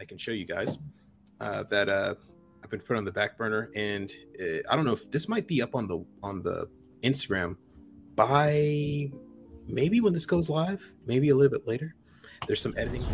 I can show you guys uh, that uh, I've been put on the back burner, and uh, I don't know if this might be up on the on the Instagram by maybe when this goes live, maybe a little bit later. There's some editing.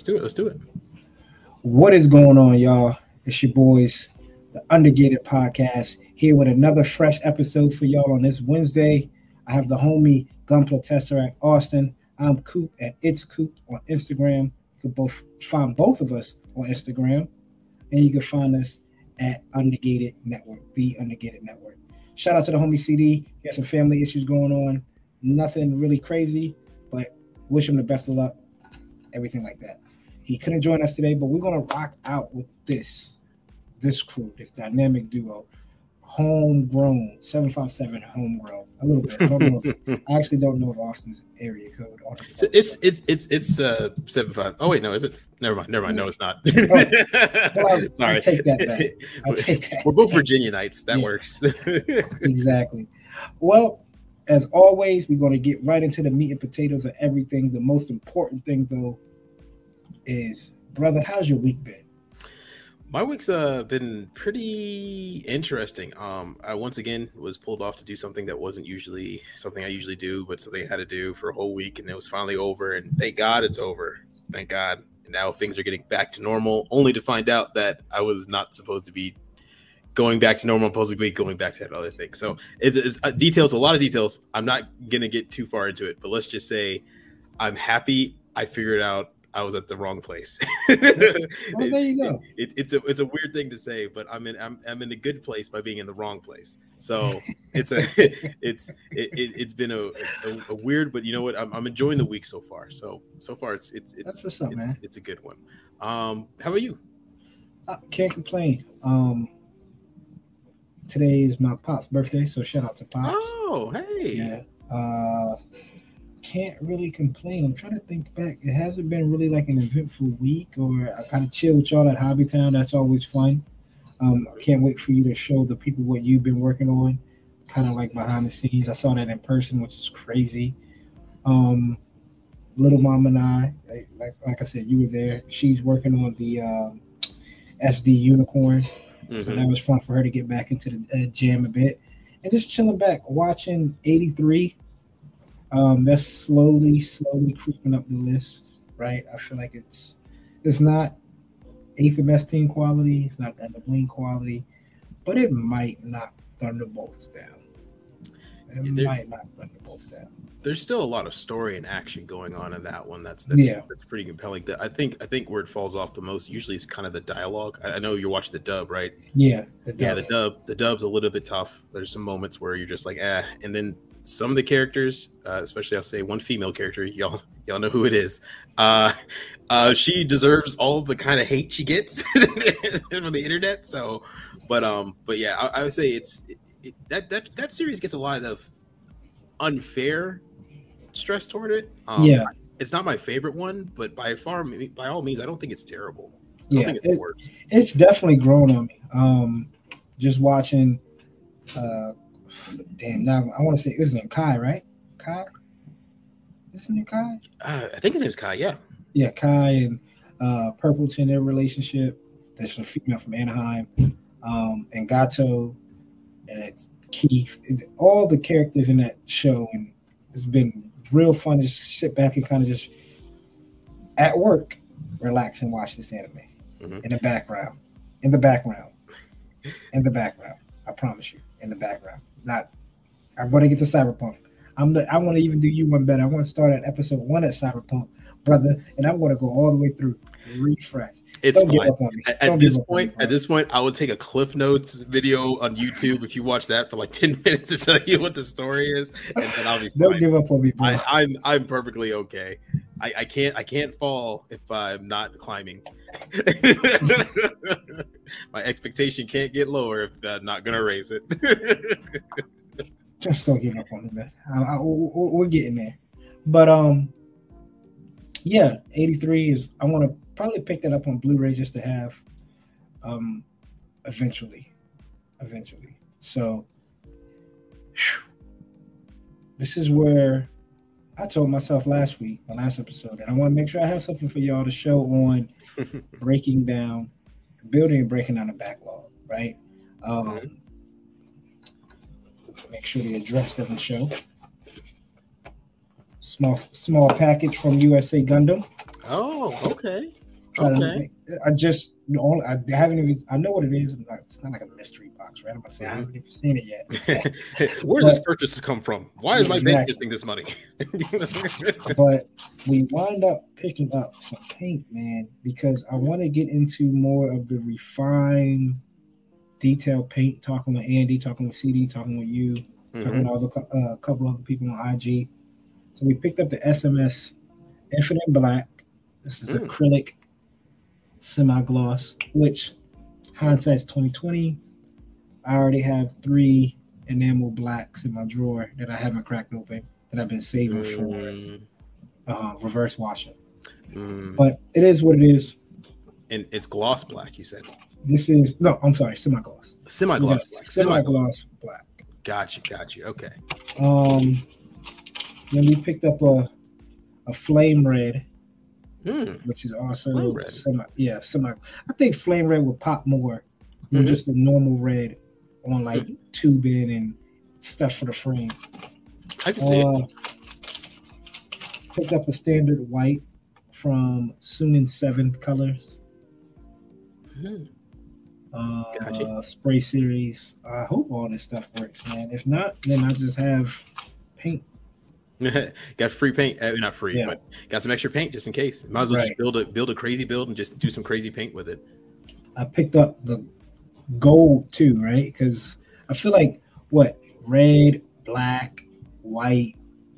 Let's do it. Let's do it. What is going on, y'all? It's your boys, the Undergated Podcast, here with another fresh episode for y'all on this Wednesday. I have the homie Gunpla Tesseract Austen. I'm Coop at It's Coop on Instagram. You can both find both of us on Instagram, and you can find us at Undergated Network, the Undergated Network. Shout out to the homie CD. He has some family issues going on. Nothing really crazy, but wish him the best of luck. Everything like that. He couldn't join us today, but we're gonna rock out with this, this crew, this dynamic duo, homegrown, 757 homegrown. A little bit. I, if, I actually don't know if Austen's area code it's it's it's it's uh seven five. Oh wait, no, is it? Never mind. Never mind. No, it's not. Well, I'll, Sorry. I'll take that back. I'll take that. We're both. Virginianites. That Yeah. works. exactly. Well, as always, we're going to get right into the meat and potatoes of everything. The most important thing, though, is brother, how's your week been? My week's uh been pretty interesting. Um, I once again was pulled off to do something that wasn't usually something I usually do, but something I had to do for a whole week, and it was finally over. And thank God it's over. Thank God. And now things are getting back to normal, only to find out that I was not supposed to be going back to normal. To be going back to that other thing. So it's, it's uh, details, a lot of details. I'm not gonna get too far into it, but let's just say I'm happy. I figured out I was at the wrong place. Well, there you go. It, it's a it's a weird thing to say, but I'm in I'm, I'm in a good place by being in the wrong place. So it's a it's it, it, it's been a, a, a weird, but you know what? I'm, I'm enjoying the week so far. So so far it's it's it's what's up, it's, man. it's a good one. Um, how about you? I can't complain. Um, today is my pop's birthday, so shout out to pops. Oh, hey. Yeah. Uh, can't really complain. I'm trying to think back. It hasn't been really like an eventful week, or I kind of chill with y'all at Hobbytown. That's always fun. Um, I can't wait for you to show the people what you've been working on, kind of like behind the scenes. I saw that in person, which is crazy. Um, little mom and I, like, like like I said, you were there. She's working on the um, SD Unicorn. So Mhm. that was fun for her to get back into the uh, jam a bit and just chilling back, watching 83. Um, that's slowly, slowly creeping up the list, right? I feel like it's it's not eighth and best team quality, it's not Gundam Wing quality, but it might knock Thunderbolts down. It Yeah, there- might knock Thunderbolts down. There's still a lot of story and action going on in that one. That's that's Yeah. that's pretty compelling. The- I think I think where it falls off the most usually is kind of the dialogue. I, I know you're watching the dub, right? Yeah, the yeah the dub. dub the dub's a little bit tough there's some moments where you're just like ah and then some of the characters uh, especially i'll say one female character y'all y'all know who it is uh uh she deserves all the kind of hate she gets from the internet so but um but yeah i, I would say it's it, it, that that that series gets a lot of unfair stress toward it um, Yeah. it's not my favorite one but by far by all means i don't think it's terrible I don't yeah. think it's It, it's definitely grown on me. Um, just watching. Uh, damn, now I want to say it was named Kai, right? Kai. Is his name Kai? Uh, i think his name name's kai yeah Yeah, Kai and uh, Purpleton, their relationship. That's a female from Anaheim, um, and Gato, and it's Keith. It's all the characters in that show, and it's been real fun to sit back and kind of just at work, relax and watch this anime Mhm. in the background, in the background, in the background. I promise you, in the background. Not, I'm going to get to Cyberpunk. I'm the. I want to even do you one better. I want to start at episode one at Cyberpunk, brother, and I'm going to go all the way through, refresh. it's Don't fine up on me. At, at this point, at this point, I will take a Cliff Notes video on YouTube if you watch that for like ten minutes to tell you what the story is, and then I'll be don't fine. give up on me, bro. I, I'm I'm perfectly okay. I, I can't I can't fall if I'm not climbing. My expectation can't get lower if I'm not gonna raise it. Just don't give up on it, man. I, I, we're getting there. But um, yeah, 83 is. I want to probably pick that up on Blu-ray just to have um eventually, eventually. So this is where I told myself last week, my last episode, and I want to make sure I have something for y'all to show on breaking down, building and breaking down a backlog, right? Um, mm-hmm. Make sure the address doesn't show. Small small package from USA Gundam. Oh, okay. Okay. I just all I haven't even I know what it is. It's not like a mystery box, right? I'm about to say mm-hmm. I haven't even seen it yet. Where does this purchase come from? Why is my exactly. bank missing this money? but we wind up picking up some paint, man, because I want to get into more of the refined, detailed paint. Talking with Andy, talking with CD, talking with you, mm-hmm. talking with a uh, couple other people on IG. So we picked up the SMS Infinite Black. This is mm. acrylic semi gloss, which hindsight's 2020. I already have three enamel blacks in my drawer that I haven't cracked open that I've been saving mm. for uh, reverse washing. Mm. But it is what it is. And it's gloss black, you said. This is no, I'm sorry, semi gloss. Semi gloss black. Semi gloss black. Got you, got you. Okay. Um then we picked up a a flame red mm. which is also semi. Yeah, semi. I think flame red will pop more than mm-hmm. just a normal red on like mm-hmm. tubing and stuff for the frame. I can see uh, it. Picked up a standard white from Sunin Seven Colors. Mm-hmm. Uh, gotcha. spray series. I hope all this stuff works, man. If not, then I just have paint got free paint, uh, not free, yeah. but got some extra paint just in case. Might as well right. just build a build a crazy build and just do some crazy paint with it. I picked up the gold too, right? Because I feel like what red, black, white,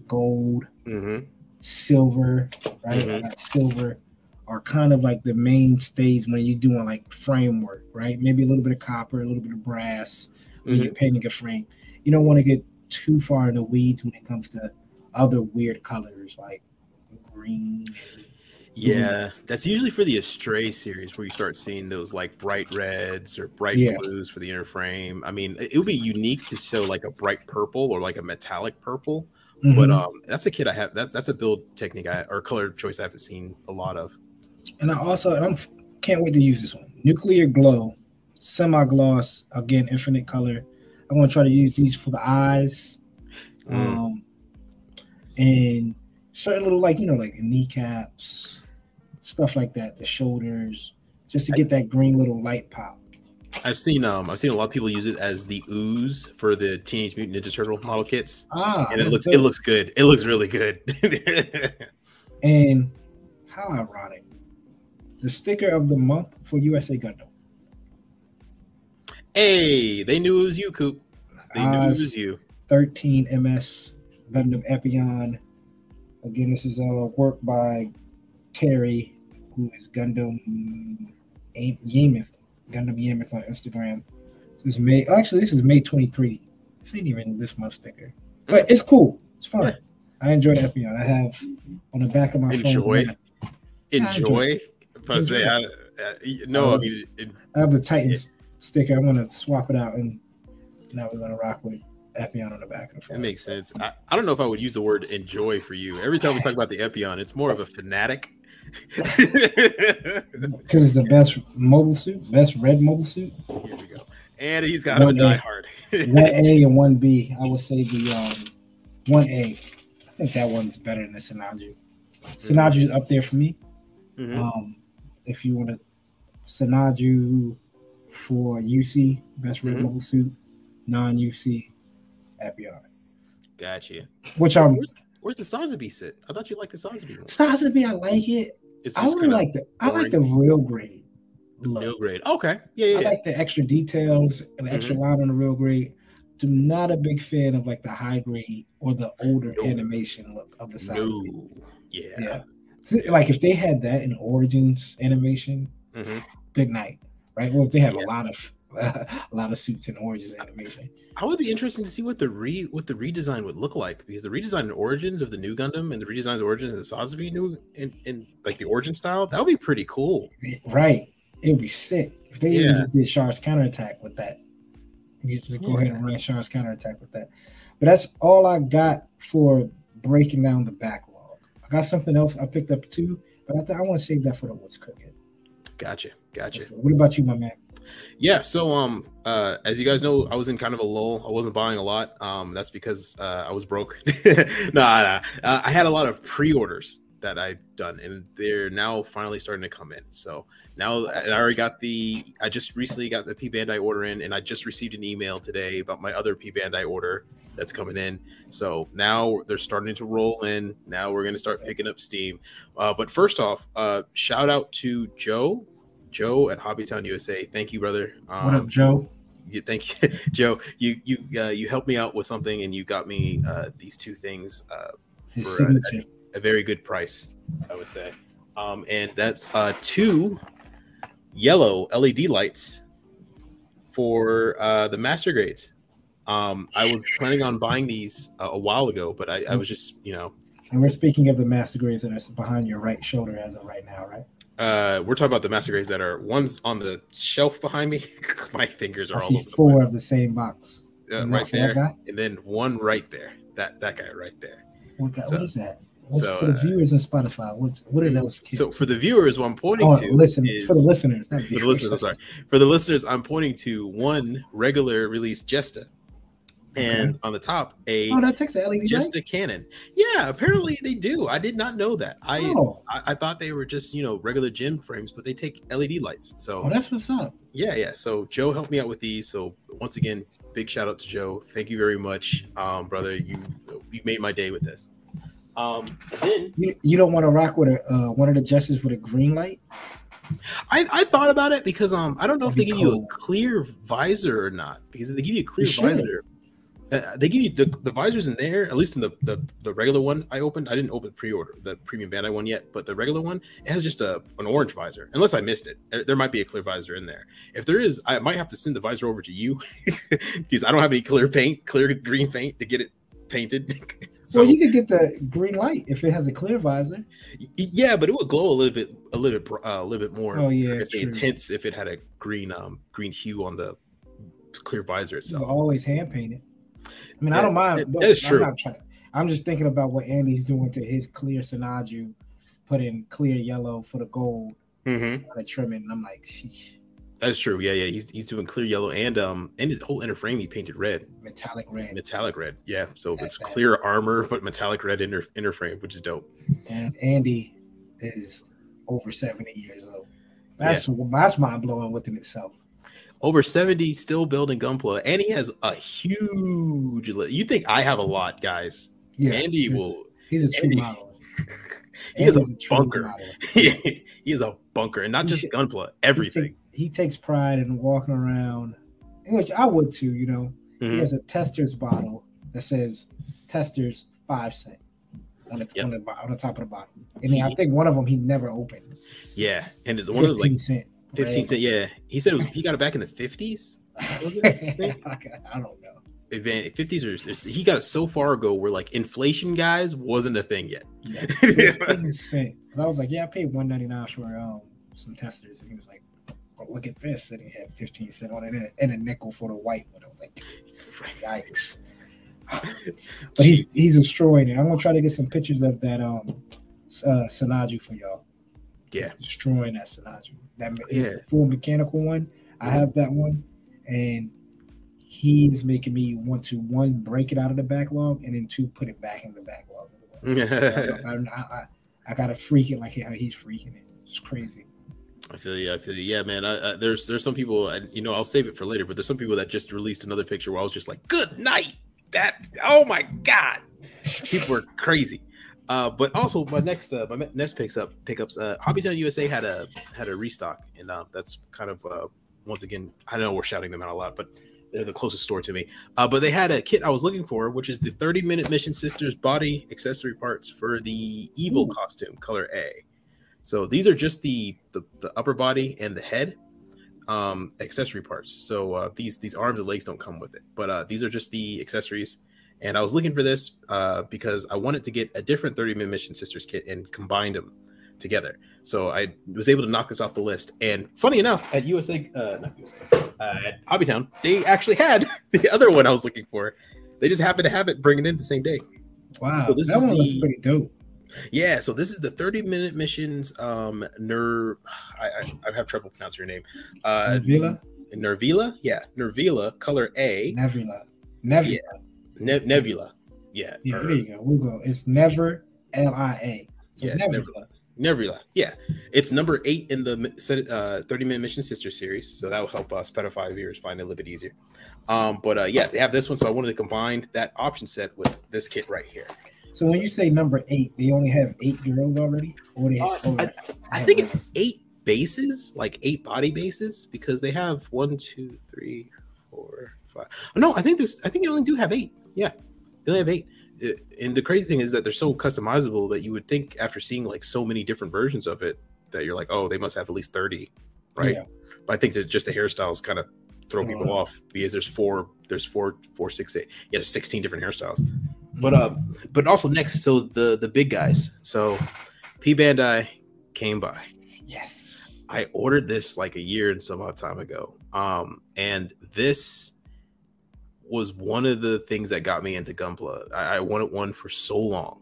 gold, mm-hmm. silver, right? Mm-hmm. silver are kind of like the mainstays when you're doing like framework, right? Maybe a little bit of copper, a little bit of brass when mm-hmm. you're painting a frame. You don't want to get too far in the weeds when it comes to other weird colors like green. Yeah, that's usually for the Astray series where you start seeing those like bright reds or bright yeah. blues for the inner frame. I mean, it would be unique to show like a bright purple or like a metallic purple. Mm-hmm. But um, that's a kit I have. That's that's a build technique I, or color choice I haven't seen a lot of. And I also, and I'm can't wait to use this one. Nuclear glow, semi gloss, again, infinite color. I'm gonna try to use these for the eyes. Mm. Um, and certain little like you know like kneecaps, stuff like that, the shoulders, just to get that green little light pop. I've seen um I've seen a lot of people use it as the ooze for the Teenage Mutant Ninja Turtle model kits. Ah, and it looks good. it looks good. It looks really good. and how ironic. The sticker of the month for USA Gundam. Hey, they knew it was you, Coop. They knew it was you. 13 MS Gundam Epyon. Again, this is a uh, work by Terry, who is Gundam Yamith, Gundam Yamith on Instagram. This is May. Actually, this is May 23. This ain't even this month sticker, but it's cool. It's fun. Yeah. I enjoy Epyon. I have on the back of my enjoy. phone. Enjoy. Enjoy. say, I, I, no, I mean, it, I have the Titans it, sticker. I'm gonna swap it out, and now we're gonna rock with Epyon on the back of the. That makes sense. I, I don't know if I would use the word enjoy for you. Every time we talk about the Epyon, it's more of a fanatic. Because it's the best mobile suit, best red mobile suit. Here we go. And he's got one a diehard. one A and one B. I would say the um, one A. I think that one's better than the. Sinanju is up there for me. Mm-hmm. Um, if you want to Sinanju for UC, best red mm-hmm. mobile suit, non UC, Epyon. Gotcha. Which I'm. Where's, where's the Sazabi sit? I thought you liked the Sazabi one. Sazabi, I like it. I really like the. I like the real grade. Look. Real grade. Okay. Yeah, yeah. I like the extra details and the extra mm-hmm. line on the real grade. Do not a big fan of like the high grade or the older no. animation look of the side. No. Yeah. Yeah. like if they had that in Origins animation, mm-hmm. good night. Right. Well, if they have yeah. a lot of a lot of suits and Origins animation. I would be interesting to see what the re what the redesign would look like because the redesign and origins of the Nu Gundam and the redesigned origins of the Sazabi new in, in like the origin style that would be pretty cool. Right, it would be sick if they yeah. even just did Char's counterattack with that. You just go yeah. ahead and run Char's counterattack with that. But that's all I got for breaking down the backlog. I got something else I picked up too, but I th- I want to save that for the what's cooking. Gotcha, gotcha. What about you, my man? Yeah, so um, uh, as you guys know, I was in kind of a lull. I wasn't buying a lot. Um, that's because uh, I was broke. nah, nah. Uh, I had a lot of pre-orders that I've done, and they're now finally starting to come in. So now I already got the. I just recently got the P Bandai order in, and I just received an email today about my other P Bandai order that's coming in. So now they're starting to roll in. Now we're going to start picking up steam. Uh, but first off, uh, shout out to Joe Joe at Hobbytown USA. Thank you, brother. Um, what up, Joe? You, thank you, Joe. You you uh, you helped me out with something, and you got me uh, these two things uh, for a, a, a, very good price, I would say. Um, and that's uh, two yellow LED lights for uh, the master grades. Um, I was planning on buying these uh, a while ago, but I, I was just you know. And we're speaking of the master grades that are behind your right shoulder as of right now, right? Uh, we're talking about the master grades that are one's on the shelf behind me. My fingers are I all over four of the same box. Uh, right there, and then one right there. That that guy right there. What, guy, so, what is that? What's so, for the uh, viewers on Spotify, what's what are those? Kids? So for the viewers, what I'm pointing oh, to listen is, for the listeners, for the listeners. I'm sorry. For the listeners, I'm pointing to one regular release Jesta and okay. on the top a oh that takes the LED just light? a cannon. Yeah, apparently they do. I did not know that. I, oh. I, I thought they were just you know regular GM frames, but they take LED lights. So oh, that's what's up. Yeah, yeah. So Joe helped me out with these. So once again, big shout out to Joe. Thank you very much, um, brother. You you made my day with this. Um, then you, you don't want to rock with a uh, one of the Jestas with a green light. I, I thought about it because um I don't know That'd if they give cool. you a clear visor or not because if they give you a clear visor they give you the, the visors in there, at least in the, the, the regular one I opened. I didn't open the pre-order, the premium Bandai one yet, but the regular one it has just a an orange visor. Unless I missed it, there, there might be a clear visor in there. If there is, I might have to send the visor over to you because I don't have any clear paint, clear green paint to get it painted. so, well, you could get the green light if it has a clear visor. Yeah, but it would glow a little bit, a little bit, uh, a little bit more. Oh yeah, intense if it had a green um green hue on the clear visor itself. always hand painted. I mean, yeah, I don't mind. That is true. I'm, trying, I'm, just thinking about what Andy's doing to his clear Sinanju, put in clear yellow for the gold, mm-hmm. kind of trimming. And I'm like, sheesh. That's true. Yeah, yeah. He's he's doing clear yellow and um and his whole inner frame he painted red. Metallic red. Metallic red. Yeah. So That's it's that. clear armor but metallic red inner inner frame, which is dope. And Andy is over 70 years old. That's yeah. that's mind blowing within itself over 70 still building gunpla and he has a huge you think i have a lot guys yeah andy will he's a true andy, model he is a, a bunker he is a bunker and not just gunpla everything he, take, he, takes pride in walking around which i would too you know mm-hmm. he has a Testor's bottle that says Testors five cent on the, yep. on, the, on the top of the bottle and he, I think one of them he never opened. Yeah, and it's one of those like cent. 15 cent. Yeah. He said was, he got it back in the 50s. I don't know. 50s or he got it so far ago where like inflation guys wasn't a thing yet. Yeah. I was like, yeah, I paid 199 for um, some Testors. And he was like, oh, look at this. And he had 15 cent on it and a, and a nickel for the white one. I was like, yikes. but he's he's destroying it. I'm gonna try to get some pictures of that um uh Sinanju for y'all. Yeah, destroying that Sinanju. That is yeah. the full mechanical one. I have that one, and he's making me want to one break it out of the backlog, and then two put it back in the backlog. I, I, I, I, gotta freak it like how he's freaking it. It's crazy. I feel you. I feel you. Yeah, man. I, I, there's there's some people, and you know, I'll save it for later. But there's some people that just released another picture where I was just like, "Good night." That. Oh my god. People are crazy. Uh, but also my next uh, my next picks up pickups. Uh, Hobbytown USA had a had a restock, and uh, that's kind of uh, once again I know we're shouting them out a lot, but they're the closest store to me. Uh, but they had a kit I was looking for, which is the 30 minute Mission Sisters body accessory parts for the Evil Ooh. costume, color A. So these are just the, the the upper body and the head. um, accessory parts. So uh, these these arms and legs don't come with it, but uh, these are just the accessories. And I was looking for this uh, because I wanted to get a different 30 minute mission sisters kit and combine them together. So I was able to knock this off the list. And funny enough, at USA, uh, not USA, uh, at Hobbytown, they actually had the other one I was looking for. They just happened to have it, bring it in the same day. Wow, So this that is one looks pretty dope. Yeah, so this is the 30 minute missions. Um, Ner, I, I, I have trouble pronouncing your name. Uh, Nebula, Nervila, yeah, Nervila, color A, Nervila. Nebula. Ne- Nebula, yeah, Yeah, or- there you go. We'll go. It's never L I A. So Yeah, Nebula. Nebula, yeah. It's number eight in the uh, 30 minute mission sister series, so that will help uh, Spotify viewers find it a little bit easier. Um, but uh, yeah, they have this one, so I wanted to combine that option set with this kit right here. So when you say number eight, they only have eight girls already, or they? Uh, or- I, I think it's eight bases, like eight body bases, because they have one, two, three, four, five. No, I think this. I think they only do have eight. Yeah, they only have eight. And the crazy thing is that they're so customizable that you would think after seeing like so many different versions of it that you're like, oh, they must have at least thirty, right? Yeah. But I think that just the hairstyles kind of throw people off because there's four, there's four, four, six, eight. Yeah, there's sixteen different hairstyles. But uh, but also next, so the the big guys. So P Bandai came by. yes. I ordered this like a year and some odd time ago. Um, and this was one of the things that got me into Gunpla. I, I wanted one for so long.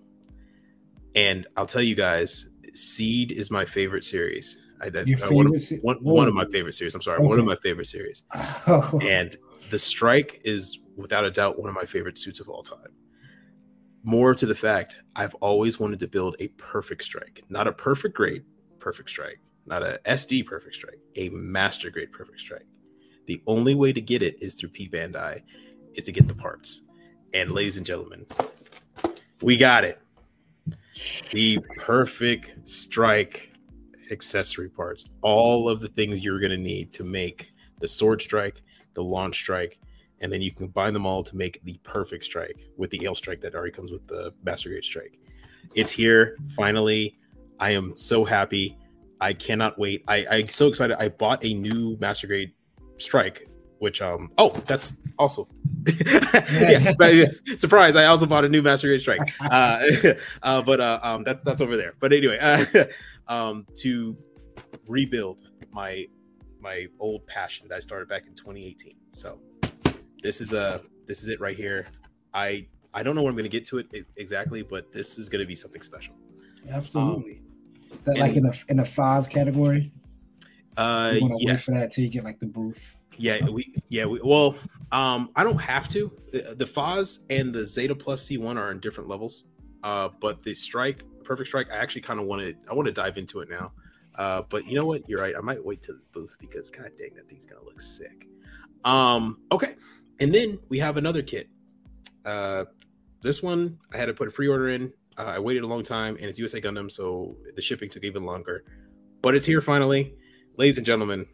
And I'll tell you guys, Seed is my favorite series. I, I, Your I- one, of, one, one of my oh. favorite series. I'm sorry, one of my favorite series. Oh, And the strike is without a doubt one of my favorite suits of all time. More to the fact, I've always wanted to build a perfect strike, not a perfect grade perfect strike, not a SD perfect strike, a master grade perfect strike. The only way to get it is through P Bandai, is to get the parts. And ladies and gentlemen, we got it. The perfect strike accessory parts, all of the things you're going to need to make the sword strike, the launch strike, and then you combine them all to make the perfect strike with the Aile Strike that already comes with the master grade strike. It's here finally. I am so happy. I cannot wait. I, I'm so excited. I bought a new master grade strike, which um oh that's also yeah, but yes, surprise! I also bought a new master grade strike. Uh, uh, but uh, um that that's over there. But anyway, uh, um to rebuild my my old passion that I started back in 2018. So this is a this is it right here. I I don't know when I'm going to get to it exactly, but this is going to be something special. absolutely. that and- like in the in the FAZZ category. Uh, You want to wait yes, for that till you get like the booth. Yeah, we yeah we well um I don't have to. The, the FAZZ and the Zeta Plus C1 are in different levels. Uh, but the Strike, Perfect Strike, I actually kind of wanted I want to dive into it now. Uh, but you know what? You're right. I might wait to the booth because god dang that thing's gonna look sick. Um, okay, and then we have another kit. Uh, this one I had to put a pre-order in. Uh, I waited a long time, and it's USA Gundam, so the shipping took even longer. But it's here finally, ladies and gentlemen.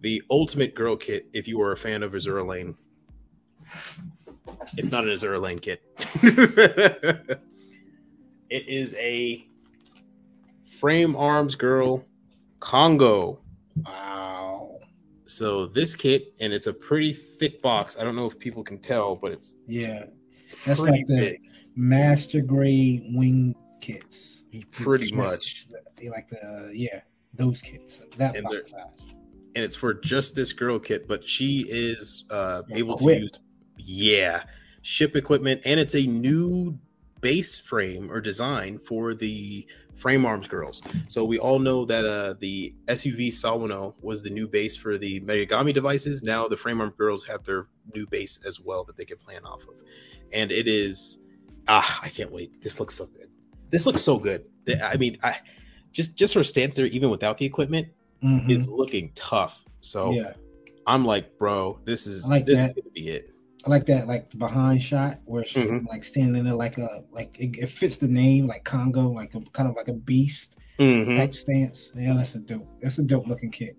The ultimate girl kit. If you are a fan of Azur Lane, it's not an Azur Lane kit. it is a frame arms girl Kongo. Wow. So this kit, and it's a pretty thick box. I don't know if people can tell, but it's Yeah. That's like the big. master grade wing kits. Pretty much. They like the yeah, those kits. That box size. And it's for just this girl kit, but she is uh, able to use, yeah, ship equipment, and it's a new base frame or design for the frame arms girls. So we all know that uh, the SUV Sawano was the new base for the Megami devices. Now the frame arm girls have their new base as well that they can plan off of, and it is ah, I can't wait. This looks so good. This looks so good. I mean, I just just her stance there, even without the equipment Mhm. is looking tough. So yeah. I'm like, bro, this is I like this is that. gonna be it. I like that like behind shot where she's Mhm. like standing there like a like it, it fits the name like Kongo like a kind of like a beast Mhm, type stance. Yeah, that's a dope. That's a dope looking kit.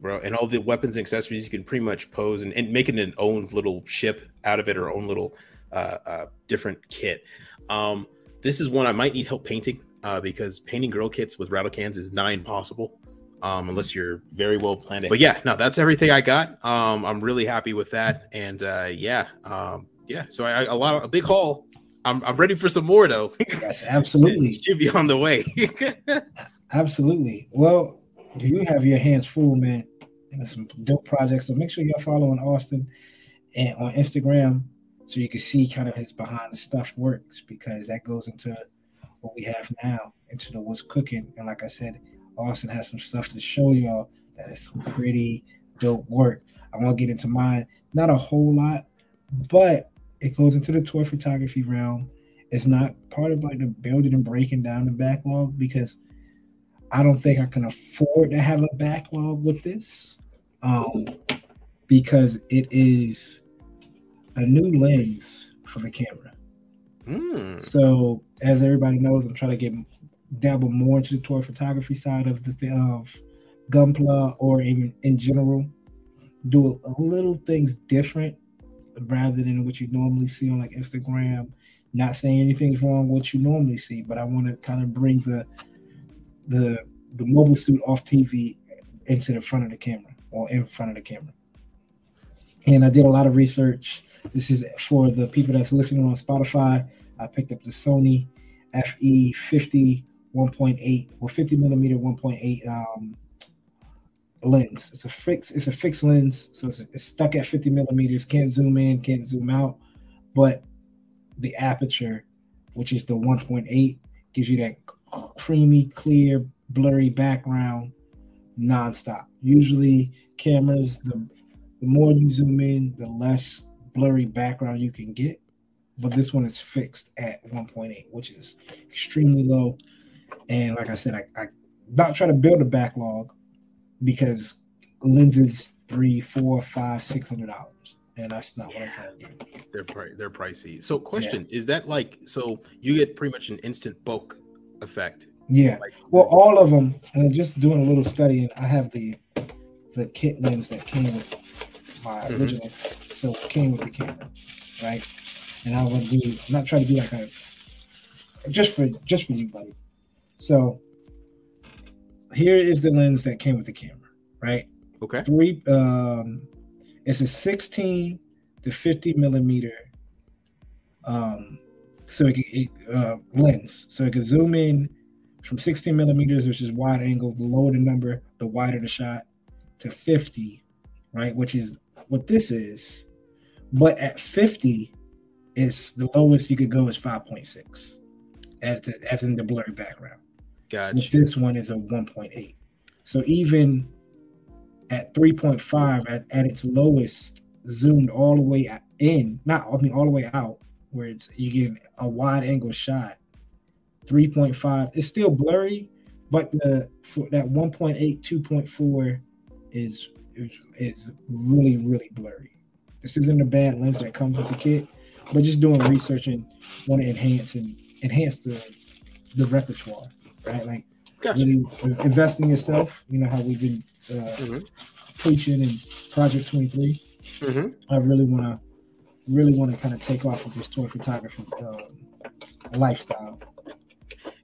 Bro, and all the weapons and accessories you can pretty much pose and, and make an own little ship out of it or own little uh, uh, different kit. Um, this is one I might need help painting uh, because painting girl kits with rattle cans is nigh impossible. Um, unless you're very well planned. But yeah, no, that's everything I got. Um, I'm really happy with that, and uh, yeah, um, yeah. So I, a lot, a big haul. I'm, I'm ready for some more though. Yes, absolutely. should be on the way. absolutely. Well, you have your hands full, man, and some dope projects. So make sure you're following Austen and on Instagram so you can see kind of his behind the stuff works because that goes into what we have now into the what's cooking. And like I said, Austen has some stuff to show y'all that is some pretty dope work. I want to get into mine, not a whole lot, but it goes into the toy photography realm. It's not part of like the building and breaking down the backlog because I don't think I can afford to have a backlog with this. Um, because it is a new lens for the camera. Mm. So, as everybody knows, I'm trying to get dabble more into the toy photography side of the of Gunpla or even in general. Do a, a little things different rather than what you normally see on like Instagram. Not saying anything's wrong with what you normally see, but I want to kind of bring the the the mobile suit off TV into the front of the camera or in front of the camera. And I did a lot of research. This is for the people that's listening on Spotify. I picked up the Sony FE 50 1.8 or 50 millimeter 1.8 um, lens. It's a fixed it's a fixed lens, so it's, it's stuck at 50 millimeters. Can't zoom in, can't zoom out, but the aperture, which is the 1.8, gives you that creamy, clear, blurry background nonstop. Usually, cameras the the more you zoom in, the less blurry background you can get. But this one is fixed at 1.8, which is extremely low. And like I said, I, I not try to build a backlog because lenses three, four, five, six hundred dollars, and that's not yeah. what I'm trying to do. They're pri- they're pricey. So, question yeah. is that like so you get pretty much an instant bokeh effect? Yeah. Like, well, all of them, and I'm just doing a little study, and I have the the kit lens that came with my mm-hmm. original, so came with the camera, right? And I want to do, I'm not trying to do like a just for just for you, buddy. So here is the lens that came with the camera, right? Okay. Three um it's a 16 to 50 millimeter um so it, it uh lens. So it can zoom in from 16 millimeters, which is wide angle, the lower the number, the wider the shot, to 50, right? Which is what this is. But at 50, is the lowest you could go is 5.6 as the as in the blurry background. Gotcha. This one is a 1.8. So even at 3.5, at, at its lowest, zoomed all the way in, not I mean all the way out, where it's you get a wide angle shot. 3.5, it's still blurry, but the for that 1.8, 2.4 is, is is really really blurry. This isn't a bad lens that comes with the kit, but just doing research and want to enhance and enhance the the repertoire right? Like gotcha. really invest in yourself. You know how we've been uh, mm-hmm. preaching in Project 23. Mm-hmm. I really want to, really want to kind of take off with this toy photography uh, lifestyle.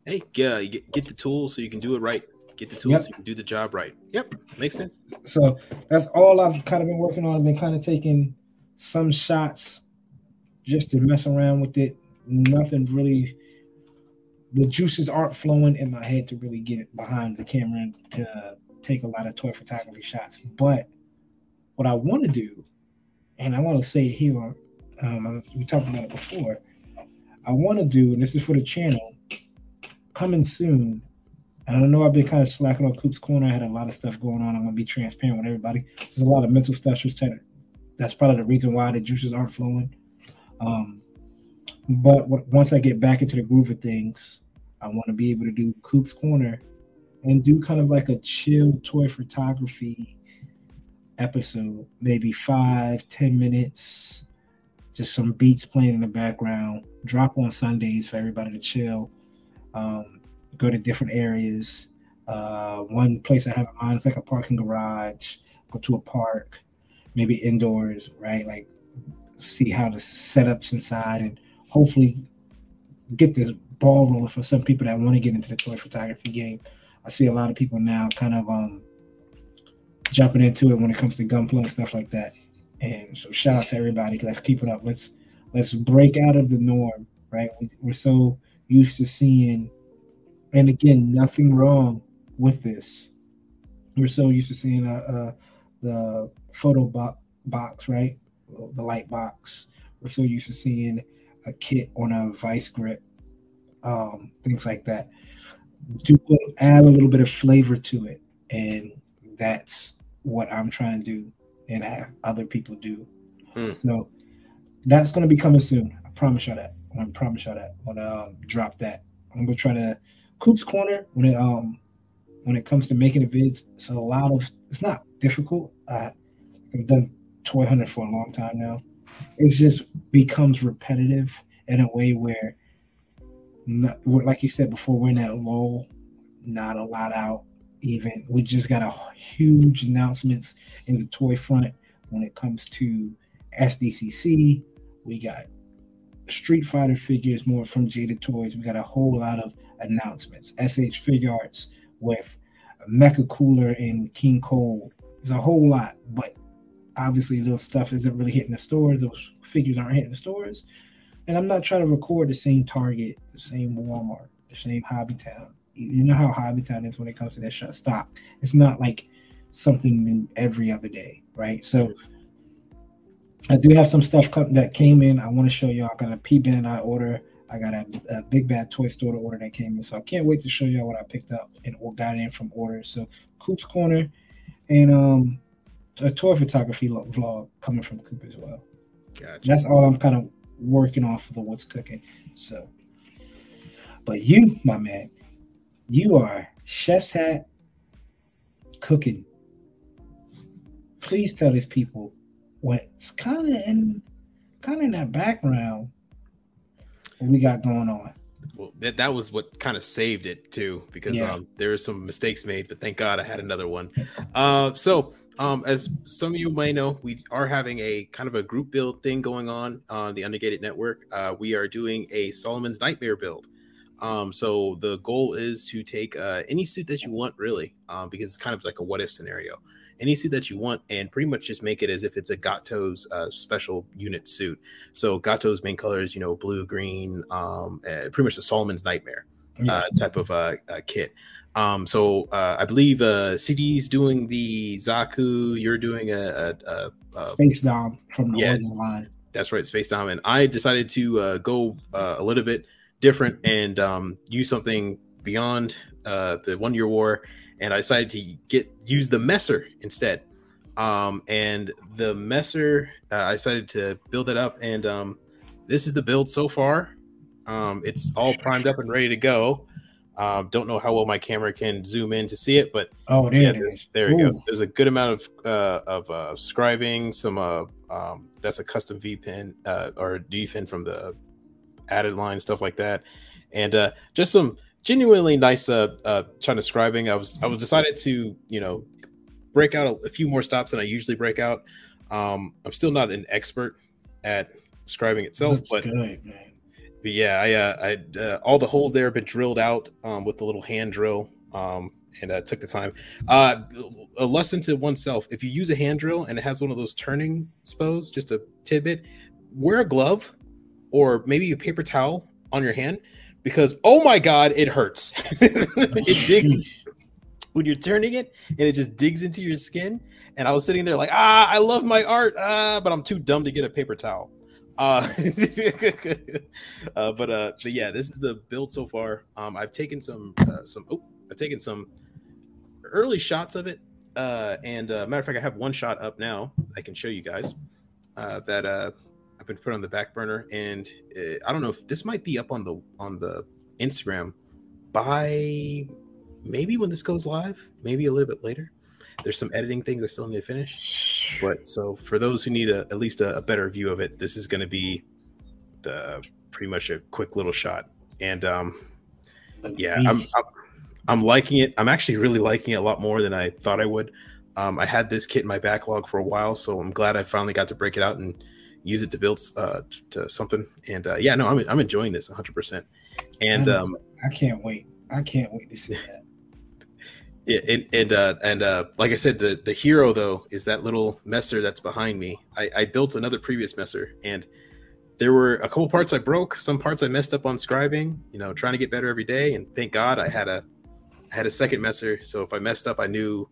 Hey, yeah, get, get the tools so you can do it right. Get the tools yep. so you can do the job right. Yep, makes sense. So that's all I've kind of been working on. I've been kind of taking some shots just to mess around with it. Nothing really the juices aren't flowing in my head to really get behind the camera and to take a lot of toy photography shots. But what I want to do, and I want to say it here, um, we talked about it before. I want to do, and this is for the channel, coming soon. And I know I've been kind of slacking on Coop's Corner. I had a lot of stuff going on. I'm gonna be transparent with everybody. There's a lot of mental stuff. Just trying to, that's probably the reason why the juices aren't flowing. Um, but once I get back into the groove of things, I want to be able to do Coop's Corner and do kind of like a chill toy photography episode, maybe five, ten minutes, just some beats playing in the background. Drop on Sundays for everybody to chill. Um, go to different areas. Uh, one place I have in mind is like a parking garage. Go to a park, maybe indoors, right? Like see how the setups inside and hopefully get this ball rolling for some people that want to get into the toy photography game. I see a lot of people now kind of um jumping into it when it comes to Gunpla and stuff like that. And so shout out to everybody. Let's keep it up. Let's let's break out of the norm, right? We're so used to seeing, and again, nothing wrong with this. We're so used to seeing uh, uh the photo bo- box, right? The light box. We're so used to seeing a kit on a vice grip, um, things like that. Do add a little bit of flavor to it, and that's what I'm trying to do and have other people do. Mm. So that's going to be coming soon. I promise you that. I promise you that. I'm gonna um, drop that. I'm gonna try to Coop's Corner when it um when it comes to making the vids. It's a lot of it's not difficult. Uh, I've done toy hunting for a long time now. It just becomes repetitive in a way where, not, like you said before, we're in that lull, not a lot out even. We just got a huge announcements in the toy front when it comes to SDCC. We got Street Fighter figures more from Jada Toys. We got a whole lot of announcements. SH Figuarts with Mecha Cooler and King Cold. There's a whole lot, but obviously those stuff isn't really hitting the stores. Those figures aren't hitting the stores. And I'm not trying to record the same Target, the same Walmart, the same Hobby Town you know how Hobbytown is when it comes to that shut stock. It's not like something new every other day, right? So I do have some stuff that came in. I want to show y'all. I got a P Bandai order. I got a, a, big bad toy store to order that came in. So I can't wait to show y'all what I picked up and got in from orders. So Coop's Corner and um a toy photography vlog coming from Coop as well. Gotcha. That's all I'm kind of working off of the what's cooking. So, but you, my man, you are chef's hat cooking. Please tell these people what's kind of in kind of in that background what we got going on. Well, that, that was what kind of saved it too, because yeah. um, there were some mistakes made, but thank God I had another one. Uh, so um, as some of you may know, we are having a kind of a group build thing going on on the Undergated Network. Uh, we are doing a Solomon's Nightmare build. Um, so the goal is to take uh, any suit that you want, really, um, because it's kind of like a what if scenario. Any suit that you want, and pretty much just make it as if it's a Gato's uh, special unit suit. So Gato's main colors, you know, blue, green, um, uh, pretty much the Solomon's Nightmare uh, type of uh, uh, kit. Um, so I believe CD's doing the Zaku. You're doing a, a, a, a Space Dom from the yeah, line. That's right, Space Dom. And I decided to go a little bit different and um, use something beyond uh, the one year war. And I decided to get use the Messer instead. Um, and the Messer, uh, I decided to build it up. And um, this is the build so far. Um, it's all primed up and ready to go. Um, don't know how well my camera can zoom in to see it, but oh, there, yeah, there we go. There's a good amount of uh, of uh, scribing. Some uh, um, that's a custom V pin uh, or D pin from the added line stuff like that, and uh, just some genuinely nice uh, uh, China scribing. I was I was decided to you know break out a, a few more stops than I usually break out. Um, I'm still not an expert at scribing itself, That's but good, but yeah, I, uh, I uh, all the holes there have been drilled out um, with the little hand drill, um, and uh, took the time. Uh, a lesson to oneself: if you use a hand drill and it has one of those turning spos, just a tidbit, wear a glove or maybe a paper towel on your hand because oh my god, it hurts. it digs when you're turning it and it just digs into your skin. And I was sitting there like, ah, I love my art, ah, but I'm too dumb to get a paper towel. Uh, uh, but uh, but yeah, this is the build so far. Um, I've taken some uh, some oh, I've taken some early shots of it. Uh, and uh, matter of fact, I have one shot up now. I can show you guys uh, that uh, I've been put on the back burner, and uh, I don't know if this might be up on the on the Instagram by maybe when this goes live, maybe a little bit later. There's some editing things I still need to finish, but so for those who need a, at least a, a better view of it, this is going to be the pretty much a quick little shot. And um, yeah, I'm, I'm I'm liking it. I'm actually really liking it a lot more than I thought I would. Um, I had this kit in my backlog for a while, so I'm glad I finally got to break it out and use it to build uh, to something. And uh, yeah, no, I'm I'm enjoying this 100. percent And um, I can't wait. I can't wait to see that. Yeah, and and uh, and uh, like I said, the the hero though is that little messer that's behind me. I, I built another previous messer, and there were a couple parts I broke, some parts I messed up on scribing. You know, trying to get better every day, and thank God I had a I had a second messer. So if I messed up, I knew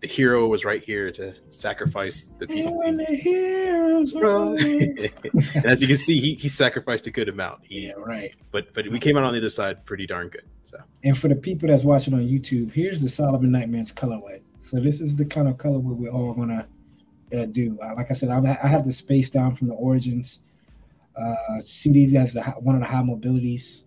the hero was right here to sacrifice the pieces. And the and as you can see, he, he sacrificed a good amount. He, yeah, right. But but we came out on the other side pretty darn good. So And for the people that's watching on YouTube, here's the Solomon Nightmares colorway. So this is the kind of colorway we're all gonna uh, do. Uh, like I said, I'm, I have the space down from the origins. Uh, CDs has the, one of the high mobilities,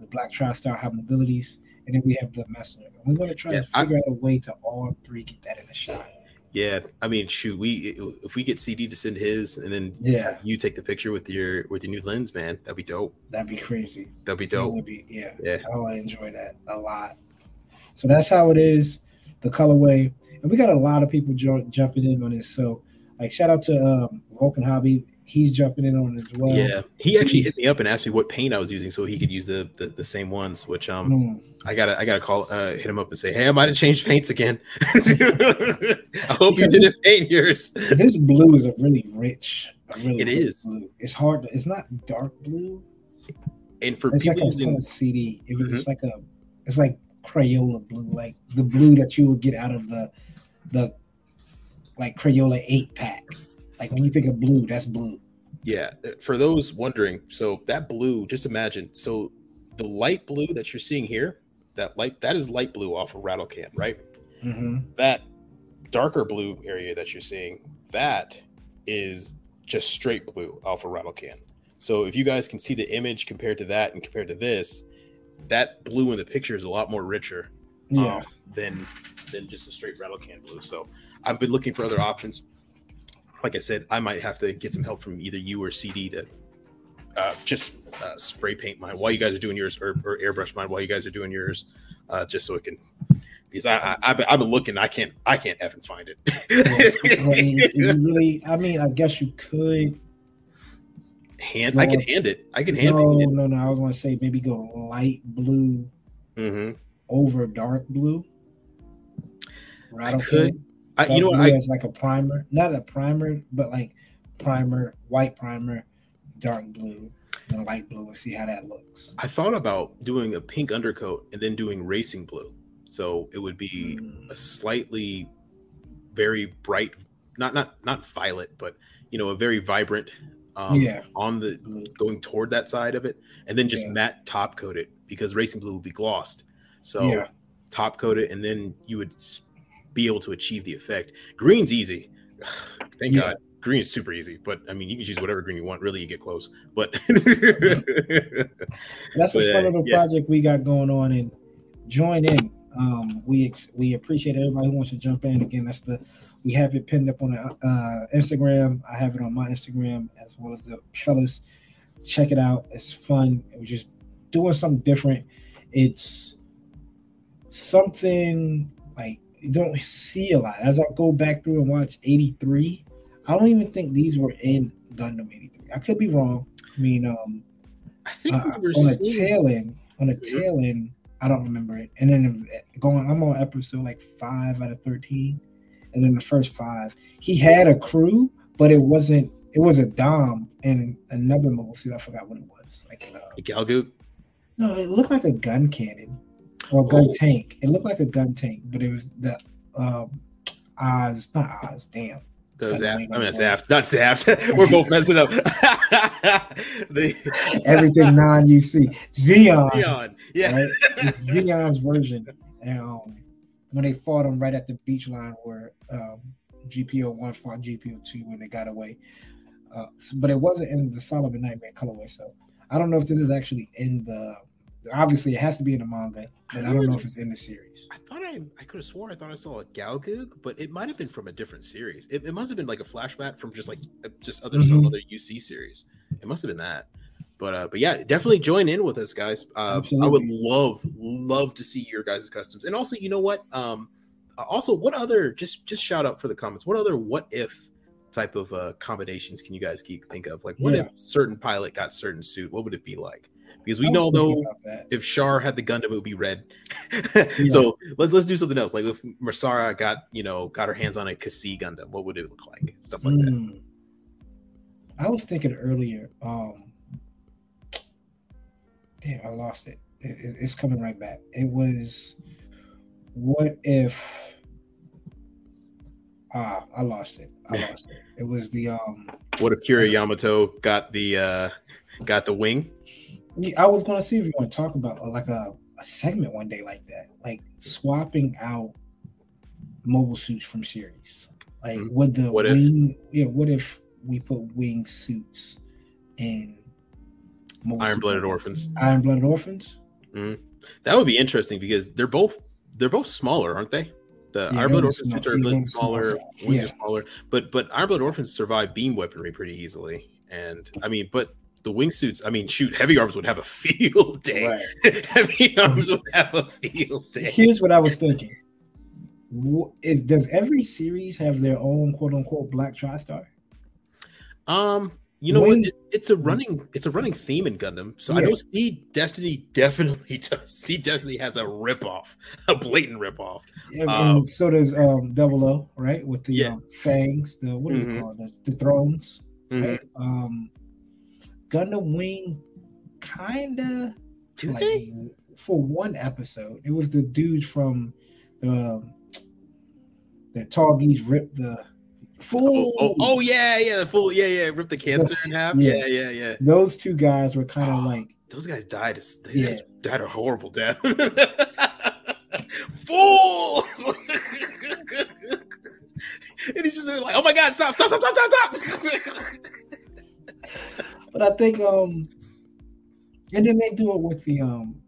the Black TriStar high mobilities, and then we have the Messenger. And we're gonna try Yeah, to I- figure out a way to all three get that in a shot. yeah, I mean, shoot, we if we get CD to send his, and then Yeah, you take the picture with your with your new lens, man, that'd be dope. that'd be crazy. That'd be That dope. would be yeah. Yeah. Oh, I enjoy that a lot. So that's how it is, the colorway, and we got a lot of people jo- jumping in on this. So, like, shout out to um, Vulcan Hobby, he's jumping in on it as well. Yeah, he actually hit me up and asked me what paint I was using so he could use the the, the same ones. Which um, Mm. I gotta I gotta call uh, hit him up and say, hey, I might have changed paints again. I hope you didn't paint yours. This blue is a really rich. A really It is. Blue. It's hard. To, it's not dark blue. And for It's like people a using, kind of CD. It was Mhm. It's like a. It's like Crayola blue, like the blue that you would get out of the, the, like Crayola eight pack. Like when you think of blue, that's blue. yeah, for those wondering, so that blue, just imagine, so the light blue that you're seeing here, that light that is light blue off of rattle can, right? Mm-hmm. that darker blue area that you're seeing, that is just straight blue alpha rattle can. So if you guys can see the image compared to that and compared to this, that blue in the picture is a lot more richer Yeah. um, than than just a straight rattle can blue. So I've been looking for other options. Like I said, I might have to get some help from either you or CD to uh, just uh, spray paint mine while you guys are doing yours, or, or airbrush mine while you guys are doing yours, uh, just so it can. Because I, I I've, been, been looking, I can't I can't effing find Well, you- you it. really, I mean, I guess you could. hand, I can hand it. I can hand No, it. no, no. I was going to say maybe go light blue hmm over dark blue. Right. I could. I, you know what? I, as like a primer, not a primer, but like primer, white primer, dark blue, and light blue, and see how that looks. I thought about doing a pink undercoat and then doing racing blue. So it would be Mm. a slightly very bright, not not not violet, but you know, a very vibrant um Yeah. on the going toward that side of it, and then just Yeah. matte top coat it because racing blue would be glossed. So Yeah. top coat it, and then you would be able to achieve the effect. Green's easy. Thank Yeah. God. Green is super easy, but I mean, you can choose whatever green you want. Really, you get close, but That's a fun little yeah. project we got going on, and join in. Um, we ex- we appreciate everybody who wants to jump in. Again, that's the we have it pinned up on the uh, Instagram. I have it on my Instagram as well as the fellas. Check it out. It's fun. We're just doing something different. It's something like don't see a lot. As I go back through and watch 83, I don't even think these were in Gundam 83. I could be wrong. I mean, um, I think uh, we were on a tail end, on a tail end, I don't remember it. And then going, I'm on episode like five out of 13. And then the first five, he had a crew, but it wasn't, it was a Dom and another mobile suit. I forgot what it was. Like, uh, Gelgoog. no, it looked like a gun cannon or a gun tank. It looked like a gun tank, but it was the, um, Oz, not Oz, damn. That's Zaft. I mean, got Zaft, not Zaft. We're both messing up. the Everything non UC. Zeon. Leon. Yeah. right? It's Zeon's version. And um, when they fought him right at the beach line where um, GPO one fought GPO two when they got away, uh, but it wasn't in the Solomon Nightmare colorway. So I don't know if this is actually in the. Obviously, it has to be in the manga, but I don't know if it's in the series. I thought I, I could have sworn I thought I saw a Gelgoog, but it might have been from a different series. It, it must have been like a flashback from just like uh, just other some Mhm. other UC series. It must have been that. But uh, but yeah, definitely join in with us, guys. Uh, I would love love to see your guys' customs, and also you know what? Um, uh, also what other just just shout out for the comments. What other what if type of uh combinations can you guys keep think of? Like what Yeah. if certain pilot got certain suit? What would it be like? Because we I know though if Char had the Gundam, it would be red. So let's let's do something else. Like if Marsara got you know got her hands on a Kasi Gundam, what would it look like? Stuff like that. Mm. I was thinking earlier. Um, damn, I lost it. It- it- It's coming right back. It was, what if? Ah, I lost it. I lost it. It was the um. What if Kira Yamato got the uh got the wing? I was gonna see if you want to talk about uh, like a, a segment one day like that, like swapping out mobile suits from series. Like, Mhm. would the What if- wing? Yeah, what if we put wing suits in Iron Blooded Orphans. Iron blooded orphans. That would be interesting because they're both they're both smaller, aren't they? The Yeah, Iron Blood Orphans suits are a little smaller, wings Yeah. are smaller, but but Iron Blood Orphans survive beam weaponry pretty easily. And I mean, but the wingsuits, I mean, shoot, heavy arms would have a field day. heavy arms would have a field day. Here's what I was thinking: Is does every series have their own quote unquote black TriStar? Um, you know Wing- what? It, it's a running it's a running theme in Gundam. So I Yeah. know SEED Destiny definitely does. SEED Destiny has a ripoff, a blatant ripoff. And, Um, and so does um Double O, right? With the Yeah. um, fangs, the what do you Mhm. call it? The, the thrones. Mhm. Right? Um Gundam Wing kinda Do like, they? for one episode. It was the dude from the um, the Tallgeese ripped the Oh, fool. oh, oh, yeah, yeah, the full yeah, yeah, rip the cancer in half. Yeah. Yeah, yeah, yeah. Those two guys were kind of Oh. Ah, like Those guys died. Those Yeah. guys died a horrible death. Fools! and he's just like, "Oh my god, stop, stop, stop, stop, stop, stop!" But I think um and then they do it with the um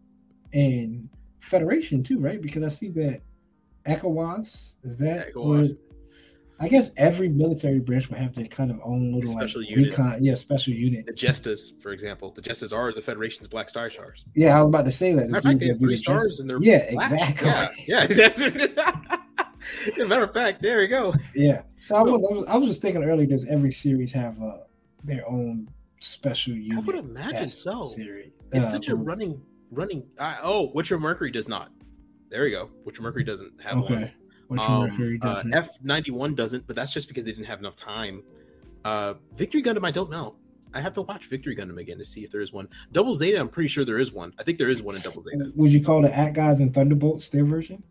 and Federation too, right? Because I see that ECOAS is that ECOAS. or- I guess every military branch would have their kind of own little Special like, unit. recon, yeah, special unit. the Jestas, for example, the Jestas are the Federation's Black Star Stars. Yeah, I was about to say that. the fact, they have three the stars and they're yeah, black. exactly. Yeah, yeah, exactly. As matter of fact, there we go. Yeah. So I was, I was I was just thinking earlier. Does every series have uh, their own special unit? I would imagine so. Series. It's Uh, such a running, running. I oh, Witcher Mercury does not. There you go. Witcher Mercury doesn't have one. okay. Which Um, Mercury uh, doesn't. F ninety one doesn't, but that's just because they didn't have enough time. Uh, Victory Gundam, I don't know. I have to watch Victory Gundam again to see if there is one. Double Zeta, I'm pretty sure there is one. I think there is one in Double Zeta. Would you call the At Guys and Thunderbolts their version?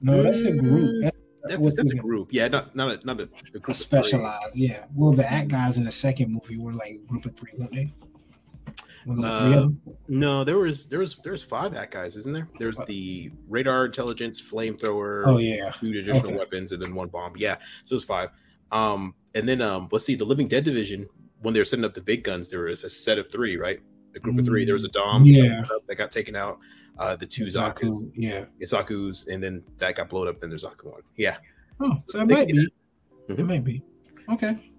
No, that's a group. Mm, That's, That's, that's a group. Yeah, not not a not a, a group a of specialized. Yeah. Well, the act Guys in the second movie were like a group of three, weren't they? Wasn't there three of Uh. No, there was there was there was five act guys, isn't there? There's the radar intelligence, flamethrower, Oh yeah. two additional Okay. weapons, and then one bomb. Yeah, so it was five. Um, and then um, let's see, the Living Dead division when they were setting up the big guns, there was a set of three, right? A group of three. There was a Dom, Yeah. that got taken out. Uh, the two Zaku's, Zaku. Yeah. Zaku's, and then that got blown up. Then there's Zaku one. Yeah, Oh, so it They might be. Mhm. It might be. Okay,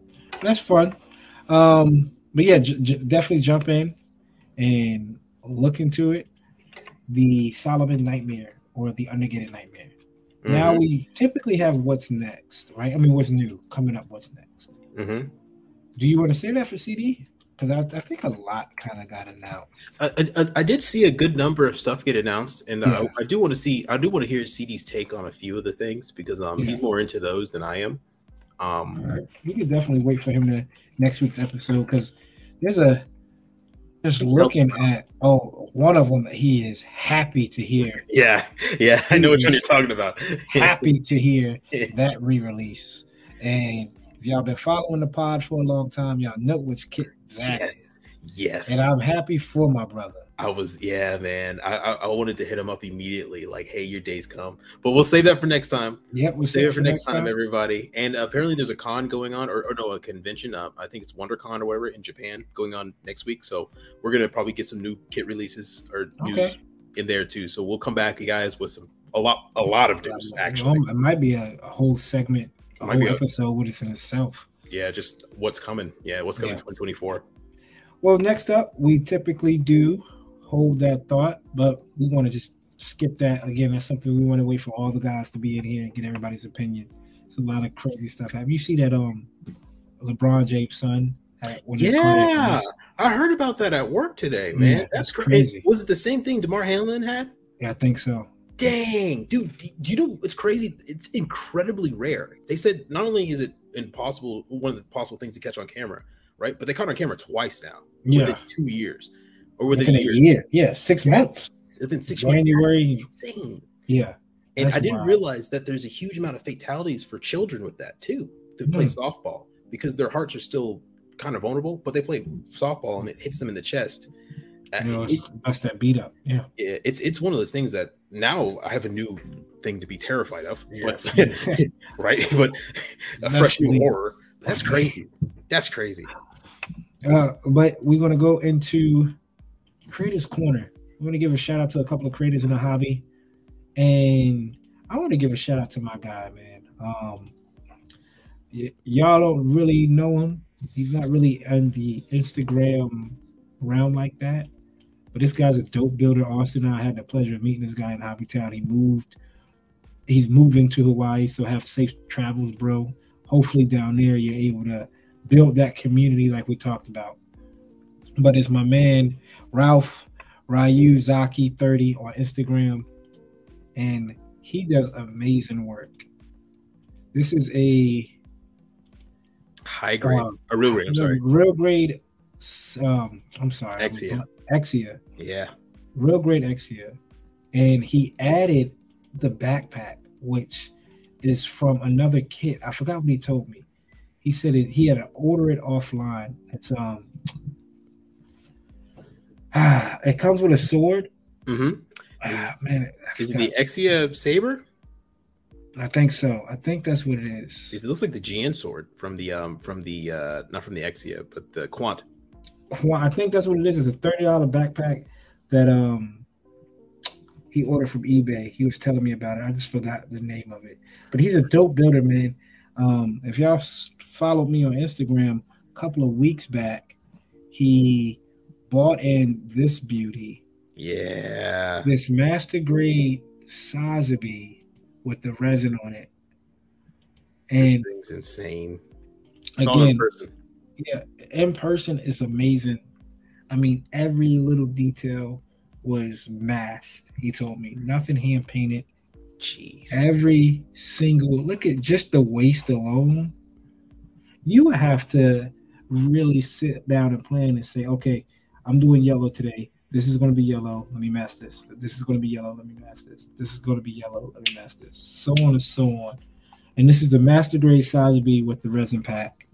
that's fun. Um, but yeah, j- j- definitely jump in and look into it. The Solomon Nightmare or the Undergated Nightmare. Now Mhm. we typically have what's next, right? I mean, what's new coming up? What's next? Mhm. Do you want to say that for CD? Because I, I think a lot kind of got announced. I, I, I did see a good number of stuff get announced, and Yeah. I, I do want to see. I do want to hear CD's take on a few of the things because um, Yeah. he's more into those than I am. Um, We could definitely wait for him to next week's episode because there's a just looking at oh one of them he is happy to hear yeah, yeah, I know which one you're talking about. happy to hear that re-release and if y'all been following the pod for a long time y'all know which kit that is. yes, yes. and i'm happy for my brother I was, yeah, man. I, I I wanted to hit him up immediately, like, "Hey, your day's come." But we'll save that for next time. yep we'll Save it for next time, everybody. And apparently, there's a con going on, or, or no, a convention. Uh, I think it's WonderCon or whatever in Japan going on next week. So we're gonna probably get some new kit releases or news Okay. in there too. So we'll come back, you guys, with some a lot, a lot of news. Actually, it might be a, a whole segment a whole be a- episode with it in itself yeah, just what's coming. Yeah, what's coming Yeah. in 2024. Well, next up, we typically do hold that thought, but we want to just skip that. Again, that's something we want to wait for all the guys to be in here and get everybody's opinion. It's a lot of crazy stuff. Have you seen that um LeBron James' son Yeah, I heard about that at work today, man. Yeah, that's, that's crazy. Was it the same thing Damar Hamlin had? Yeah, I think so. Dang, dude, do you know it's crazy? It's incredibly rare. They said not only is it impossible, one of the possible things to catch on camera, right? But they caught on camera twice now. Yeah, within two years, or within, within a, year. year. Yeah, six months. Within six January. Months. Insane. Yeah, and I didn't wild. realize that there's a huge amount of fatalities for children with that too. To play mm. softball because their hearts are still kind of vulnerable, but they play softball and it hits them in the chest. Uh, you know, it's it, that beat up. Yeah. It's it's one of those things that now I have a new thing to be terrified of. Yeah. But right, but a fresh new horror. That's crazy. That's crazy. Uh, but we're gonna go into creators corner. I want to give a shout out to a couple of creators in the hobby, and I want to give a shout out to my guy, man. Um, y- y'all don't really know him. He's not really on the Instagram round like that. But this guy's a dope builder. Austin I had the pleasure of meeting this guy in Hobbytown. He moved. He's moving to Hawaii, so have safe travels, bro. Hopefully down there you're able to build that community like we talked about. But it's my man Ralph Ryu Zaki 30 on Instagram, and he does amazing work. This is a high grade, uh, a real grade. I'm sorry, real grade. Um, I'm sorry, Exia. Exia. Yeah, real great Exia, and he added the backpack, which is from another kit. I forgot what he told me. He said it, he had to order it offline. It's um, ah, it comes with a sword. Mm-hmm. Ah, man, is it the Exia saber? I think so. I think that's what it is. It looks like the GN sword from the um from the uh not from the Exia, but the Quant. Quant. I think that's what it is. It's a thirty dollar backpack that um he ordered from eBay. He was telling me about it. I just forgot the name of it. But he's a dope builder, man. Um, if y'all followed me on Instagram a couple of weeks back, he bought in this beauty. Yeah. This master grade Sazabi with the resin on it. And this thing's insane. It's again, in person. Yeah, in person is amazing. I mean, every little detail was masked. He told me nothing hand painted. Jeez. Every single look at just the waist alone. You would have to really sit down and plan and say, okay, I'm doing yellow today. This is going to be yellow. Let me mask this. This is going to be yellow. Let me mask this. This is going to be yellow. Let me mask this. So on and so on. And this is the master grade Sazabi with the resin pack.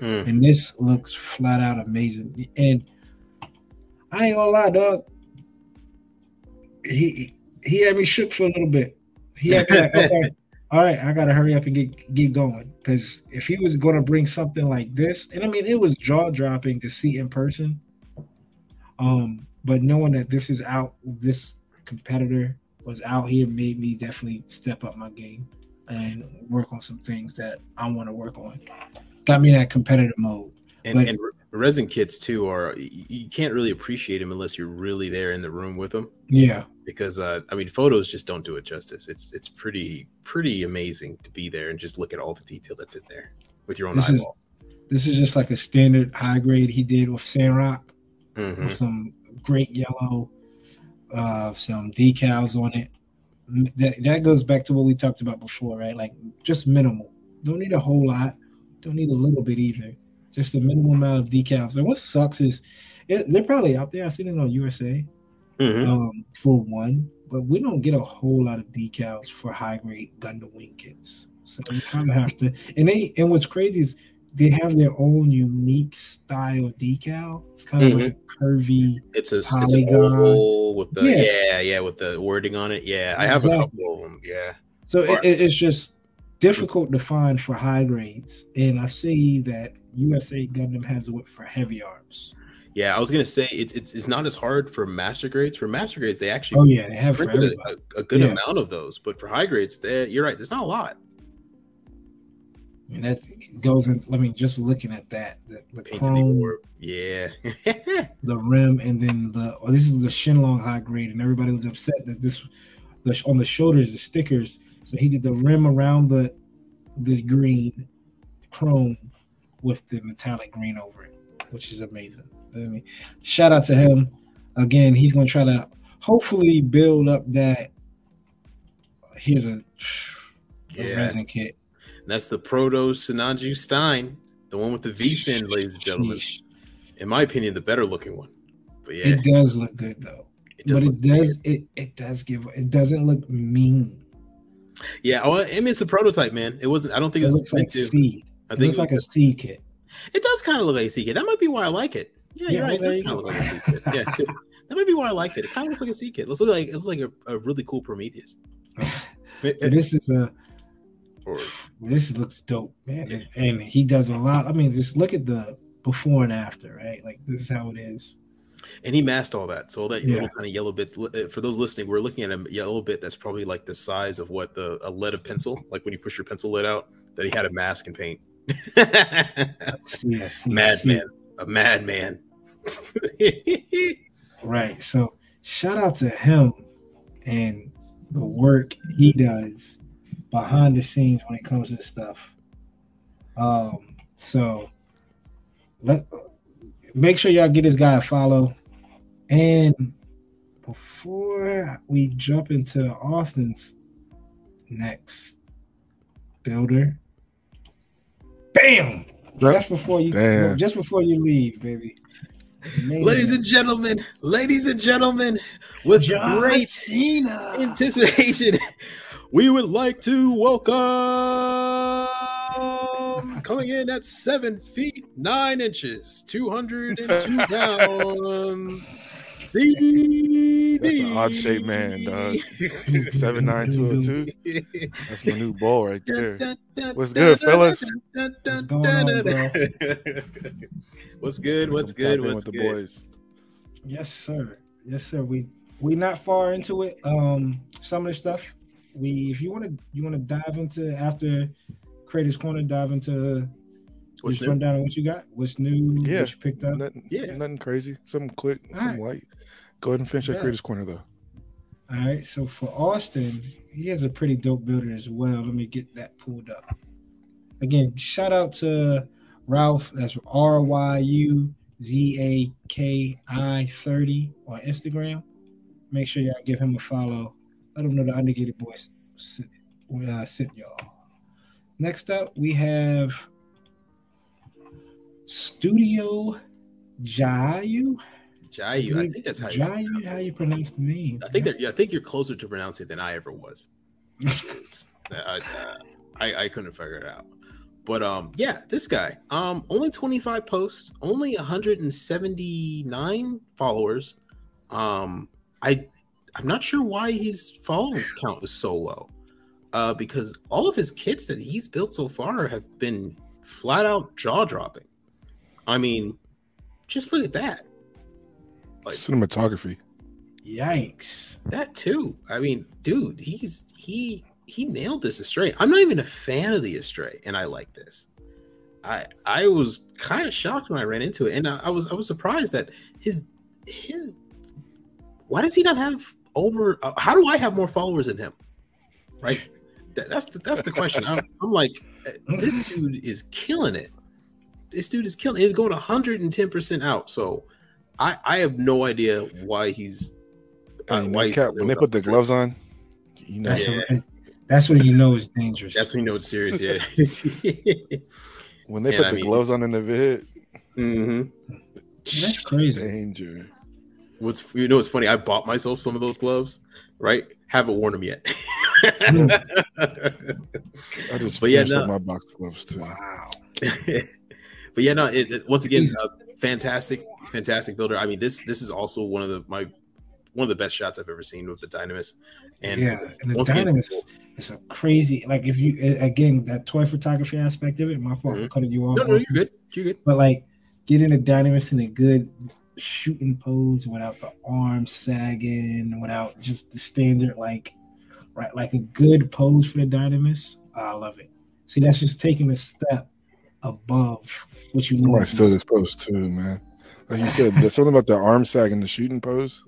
Mm. And this looks flat out amazing. And I ain't gonna lie, dog. He he had me shook for a little bit. He had me like, okay, all right, I gotta hurry up and get get going. Because if he was gonna bring something like this, and I mean it was jaw dropping to see in person. Um, but knowing that this is out, this competitor was out here made me definitely step up my game and work on some things that I want to work on. Got me in that competitive mode. And, but, and resin kits too are you can't really appreciate them unless you're really there in the room with them. Yeah, because uh, I mean, photos just don't do it justice. It's it's pretty pretty amazing to be there and just look at all the detail that's in there with your own this eyeball. Is, this is just like a standard high grade he did with Sandrock, mm-hmm. with some great yellow, uh, some decals on it. That that goes back to what we talked about before, right? Like just minimal. Don't need a whole lot. Don't need a little bit either. Just a minimal amount of decals. And what sucks is it, they're probably out there. I've seen it on USA mm-hmm. um, for one, but we don't get a whole lot of decals for high grade Gundam wing kits. So you kind of have to. And they and what's crazy is they have their own unique style decal. It's kind of mm-hmm. like curvy. It's a it's an oval with the yeah. yeah. yeah with the wording on it. Yeah, I have exactly. a couple of them. Yeah. So it, it's just difficult to find for high grades, and I see that USA Gundam has it for heavy arms. Yeah, I was gonna say it's it's, it's not as hard for master grades. For master grades, they actually oh yeah, they have a, a, good yeah. amount of those. But for high grades, you're right. There's not a lot. And that goes in. I mean, just looking at that, the, the chrome, yeah, the rim, and then the oh, this is the Shenlong high grade, and everybody was upset that this the on the shoulders the stickers. So he did the rim around the the green chrome with the metallic green over it. which is amazing. I mean, shout out to him. Again, he's gonna try to hopefully build up that. Here's a, a Yeah. resin kit. And that's the Proto Sinanju Stein, the one with the V fin, ladies and gentlemen. In my opinion, the better looking one. But yeah, It does look good though. it but it does it it does give it doesn't look mean. Yeah, well, I mean it's a prototype, man. It wasn't. I don't think It it was looks like meant to. seed. I It think looks it, like a seed kit. it does kind of look like a C kit. That might be why I like it. Yeah, Yeah, you're right. It does kind of look like a C kit. Yeah, that might be why I like it. It kind of looks like a C kit. Let's look like it's like a, a really cool Prometheus. This is a Or this looks dope, man. Yeah. And he does a lot. I mean, just look at the before and after, right? Like this is how it is. And he masked all that. So all that Yeah. little tiny yellow bits. uh, For those listening, we're looking at a yellow bit that's probably like the size of what the a lead of pencil, like when you push your pencil lid out. That he had a mask and paint. Yes, madman, a madman. Right. So shout out to him and the work he does behind the scenes when it comes to this stuff. Um, so let make sure y'all get this guy a follow. And before we jump into Austin's next builder, bam! Just before you Damn. just before you leave, baby. ladies and gentlemen, ladies and gentlemen, with John great Cena. anticipation, we would like to welcome coming in at seven feet nine inches, two hundred and two pounds. CD. That's an odd shaped man, dog. Seven nine two oh two. That's my new ball right there. What's good, fellas? What's going on, bro? What's good? What's I'm good? What's with the good? boys? Yes, sir. Yes, sir. We we not far into it. Um, some of the stuff we if you want to you want to dive into after Creators Corner, dive into What's just run down what you got, what's new, Yeah. what you picked up. Nothing, Yeah. nothing crazy. Something quick, All something light. Go ahead and finish Yeah. that creators corner though. All right. So for Austin, he has a pretty dope builder as well. Let me get that pulled up. Again, shout out to Ralph. That's R Y U Z A K I 30 on Instagram. Make sure y'all give him a follow. Let him know the Undergated Boys sent, uh, sent y'all. Next up, we have Studio Jayu. Jayu. I think that's how you Jayu, pronounce how it. you pronounce the name? I think that yeah, I think you're closer to pronouncing it than I ever was. I, uh, I I couldn't figure it out. But um yeah, this guy. Um only 25 posts, only 179 followers. Um I I'm not sure why his follower count is so low. Uh because all of his kits that he's built so far have been flat out jaw dropping. I mean, just look at that. Like Cinematography. Yikes. that too. I mean, dude, he's he he nailed this astray. I'm not even a fan of the astray, and I like this. I I was kind of shocked when I ran into it, and I, I was I was surprised that his his why does he not have over? Uh, how do I have more followers than him? Right. That, that's the that's the question. I'm, I'm like, uh, this dude is killing it. This dude is killing. He's going 110 percent out. So, I I have no idea why he's uh, And why he's cap, when they put the gloves on, you know, That's, Yeah. what, that's when you know it's dangerous. That's when you know it's serious. Yeah. when they And put I the mean- gloves on in the vid, mm-hmm. That's crazy. danger. What's you know? It's funny? I bought myself some of those gloves. Right? Haven't worn them yet. I just But yeah, finished no. up my box gloves too. Wow. but yeah, no. It, it- once again, uh, fantastic, fantastic builder. I mean, this this is also one of the my one of the best shots I've ever seen with the Dynamis. And yeah, and the once again, Dynamis is a crazy. Like if you again that toy photography aspect of it. My fault for Mhm. cutting you off. no, no, you're good. You're good. But like getting a Dynamis in a good shooting pose without the arms sagging, without just the standard like right like a good pose for the Dynamis. I love it. See, that's just taking a step above what you I know. might steal this post too, man. Like you said, there's something about the arm sag and the shooting pose.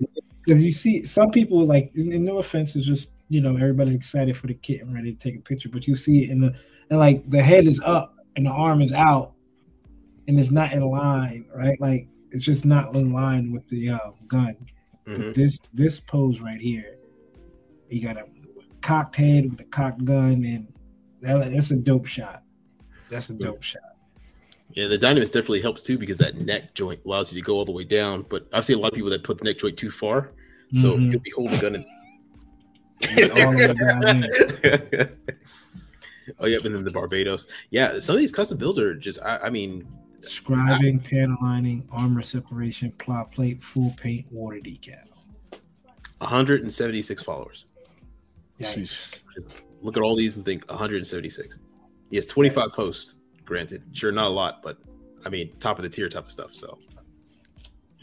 Because you see, some people like, and and no offense, is just you know everybody's excited for the kit and ready to take a picture, but you see it in the and like the head is up and the arm is out, and it's not in line, right? Like it's just not in line with the uh, gun. Mhm. But this this pose right here, you got a cocked head with a cocked gun, and that, that's a dope shot. That's a dope shot. Yeah, the Dynamis definitely helps too because that neck joint allows you to go all the way down. But I've seen a lot of people that put the neck joint too far, so Mhm. you'll be holding the gun. And... All the way down oh yeah, and then the Barbatos. Yeah, some of these custom builds are just. I, I mean, Scribing, panel lining, armor separation, plot plate, full paint, water decal. 176 followers. Yikes. Sheesh. Look at all these and think 176. Yes, 25 posts. Granted, sure, not a lot, but I mean, top of the tier type of stuff. So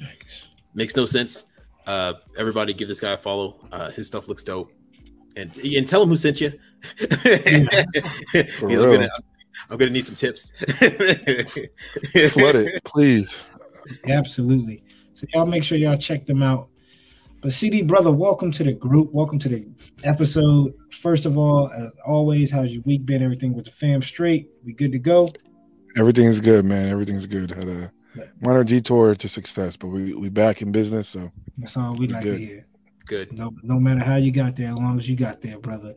Yikes. makes no sense. Uh, everybody, give this guy a follow. Uh, his stuff looks dope, and and tell him who sent you. Because I'm, real. gonna, I'm gonna need some tips. Flood it, please. Absolutely. So y'all make sure y'all check them out. But CD brother, welcome to the group. Welcome to the episode. First of all, as always, how's your week been? Everything with the fam straight? We good to go? Everything's good, man. Everything's good. Had a minor detour to success, but we we back in business. So That's all we We like good. to hear. Good. No, no matter how you got there, as long as you got there, brother.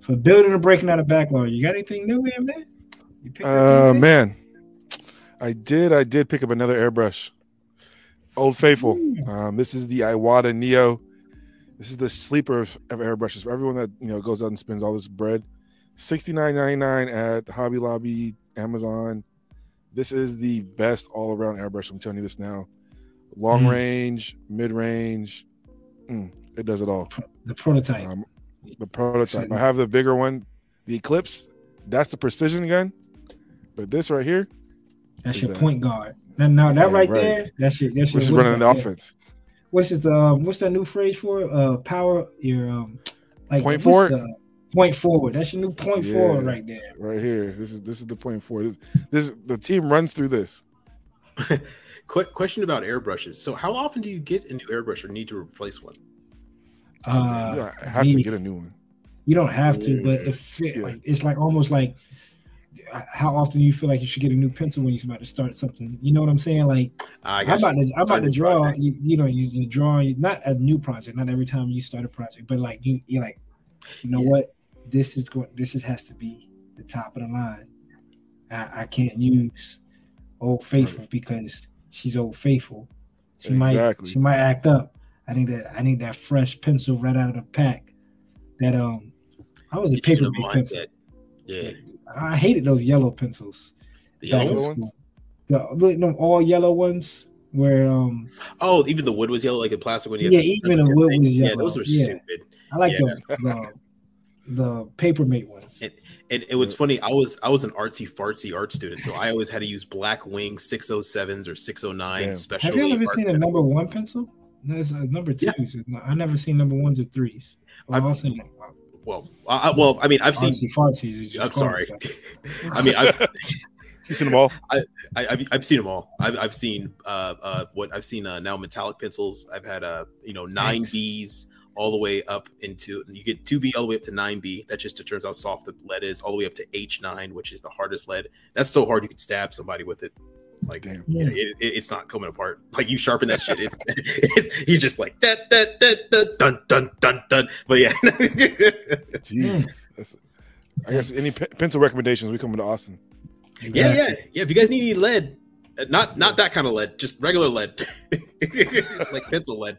For building and breaking out a backlog, you got anything new here, man? You Uh man, I did. I did pick up another airbrush. Old Faithful. Um, this is the Iwata Neo. This is the sleeper of, of airbrushes for everyone that you know goes out and spends all this bread. Sixty nine ninety nine at Hobby Lobby, Amazon. This is the best all around airbrush. I'm telling you this now. Long Mm. range, mid range, mm, it does it all. The prototype. Um, the prototype. I have the bigger one, the Eclipse. That's the precision gun. But this right here, That's your that- point guard. Now, now that Yeah, right, right. there, that's your that's your which is running the that- offense. What's is the um, what's that new phrase for it? Uh, power your um, like Point forward? the- point forward. That's your new point Yeah. forward right there. Right here. This is this is the point forward. this. This the team runs through this. Quick question about airbrushes. So, how often do you get a new airbrush or need to replace one? Uh, you don't have to get a new one. You don't have to, but if it, Yeah. like it's like almost like uh, how often you feel like you should get a new pencil when you're about to start something. You know what I'm saying? Like I I'm about you. to I'm about to draw. You, you know, you, you draw not a new project, not every time you start a project, but like you you're like, you know Yeah. what? This is going. This is, has to be the top of the line. I, I can't use Old Faithful because she's Old Faithful. She Exactly. might she might act up. I need that. I need that fresh pencil right out of the pack. That um, I was a paper pencil. Mindset. Yeah, I hated those yellow pencils. the yellow. in ones? The, the them all yellow ones where um Oh, even the wood was yellow, like a plastic one. Yeah, even the wood was Yeah, yellow. those were Yeah. stupid. I like Yeah. the, the the papermate ones. And and it was funny. I was I was an artsy fartsy art student, so I always had to use black wing 607s or 609 Damn. special. Have you ever seen a number one pencil? There's a number two. Yeah. I never seen number ones or threes. Well, I've- I've seen Well, I, I- well, I mean, I've seen. artsy fartsies. you just I'm sorry. I mean, I've, You seen them all? I, I've, I've seen them all. I've, I've seen uh, uh, what I've seen uh, now metallic pencils. I've had uh, you know nine Nice. Bs all the way up into you get two B all the way up to nine B. That just determines how soft the lead is. All the way up to H nine, which is the hardest lead. That's so hard you could stab somebody with it. Like Damn. yeah, it, it- it's not coming apart. Like you sharpen that shit, it's it's you're just like that da, da, da, dun dun dun dun. But yeah, Jeez. That's, I guess any pe- pencil recommendations? We coming to Austin. yeah, yeah, yeah. If you guys need any lead, uh, not not that kind of lead, just regular lead, like pencil lead.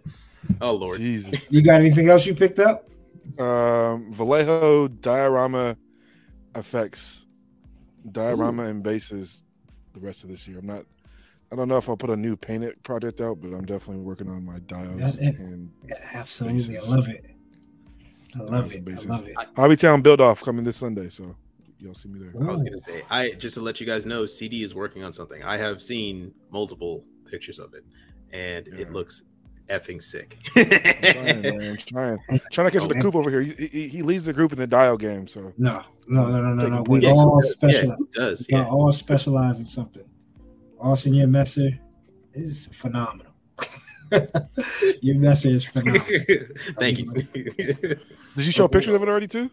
Oh lord. Jesus. You got anything else you picked up? Um, Vallejo diorama effects, diorama and bases. The rest of this year, I'm not. I don't know if I'll put a new painted project out, but I'm definitely working on my dials That- that- and Yeah, absolutely. Bases. I love it. I love Thousand it. bases. I love it. Hobbytown build off coming this Sunday. So y'all see me there. I was gonna say, I just to let you guys know, CD is working on something. I have seen multiple pictures of it, and Yeah. it looks effing sick. I'm trying, man. I'm trying. trying to catch the coop over here. He, he, he leads the group in the dial game. So No, no, no, no, no, no. We break. all yeah, special. it does. We Yeah. all specialize in something. Austin, your messer is phenomenal. your messer is phenomenal. Thank you. did you show pictures of it already too?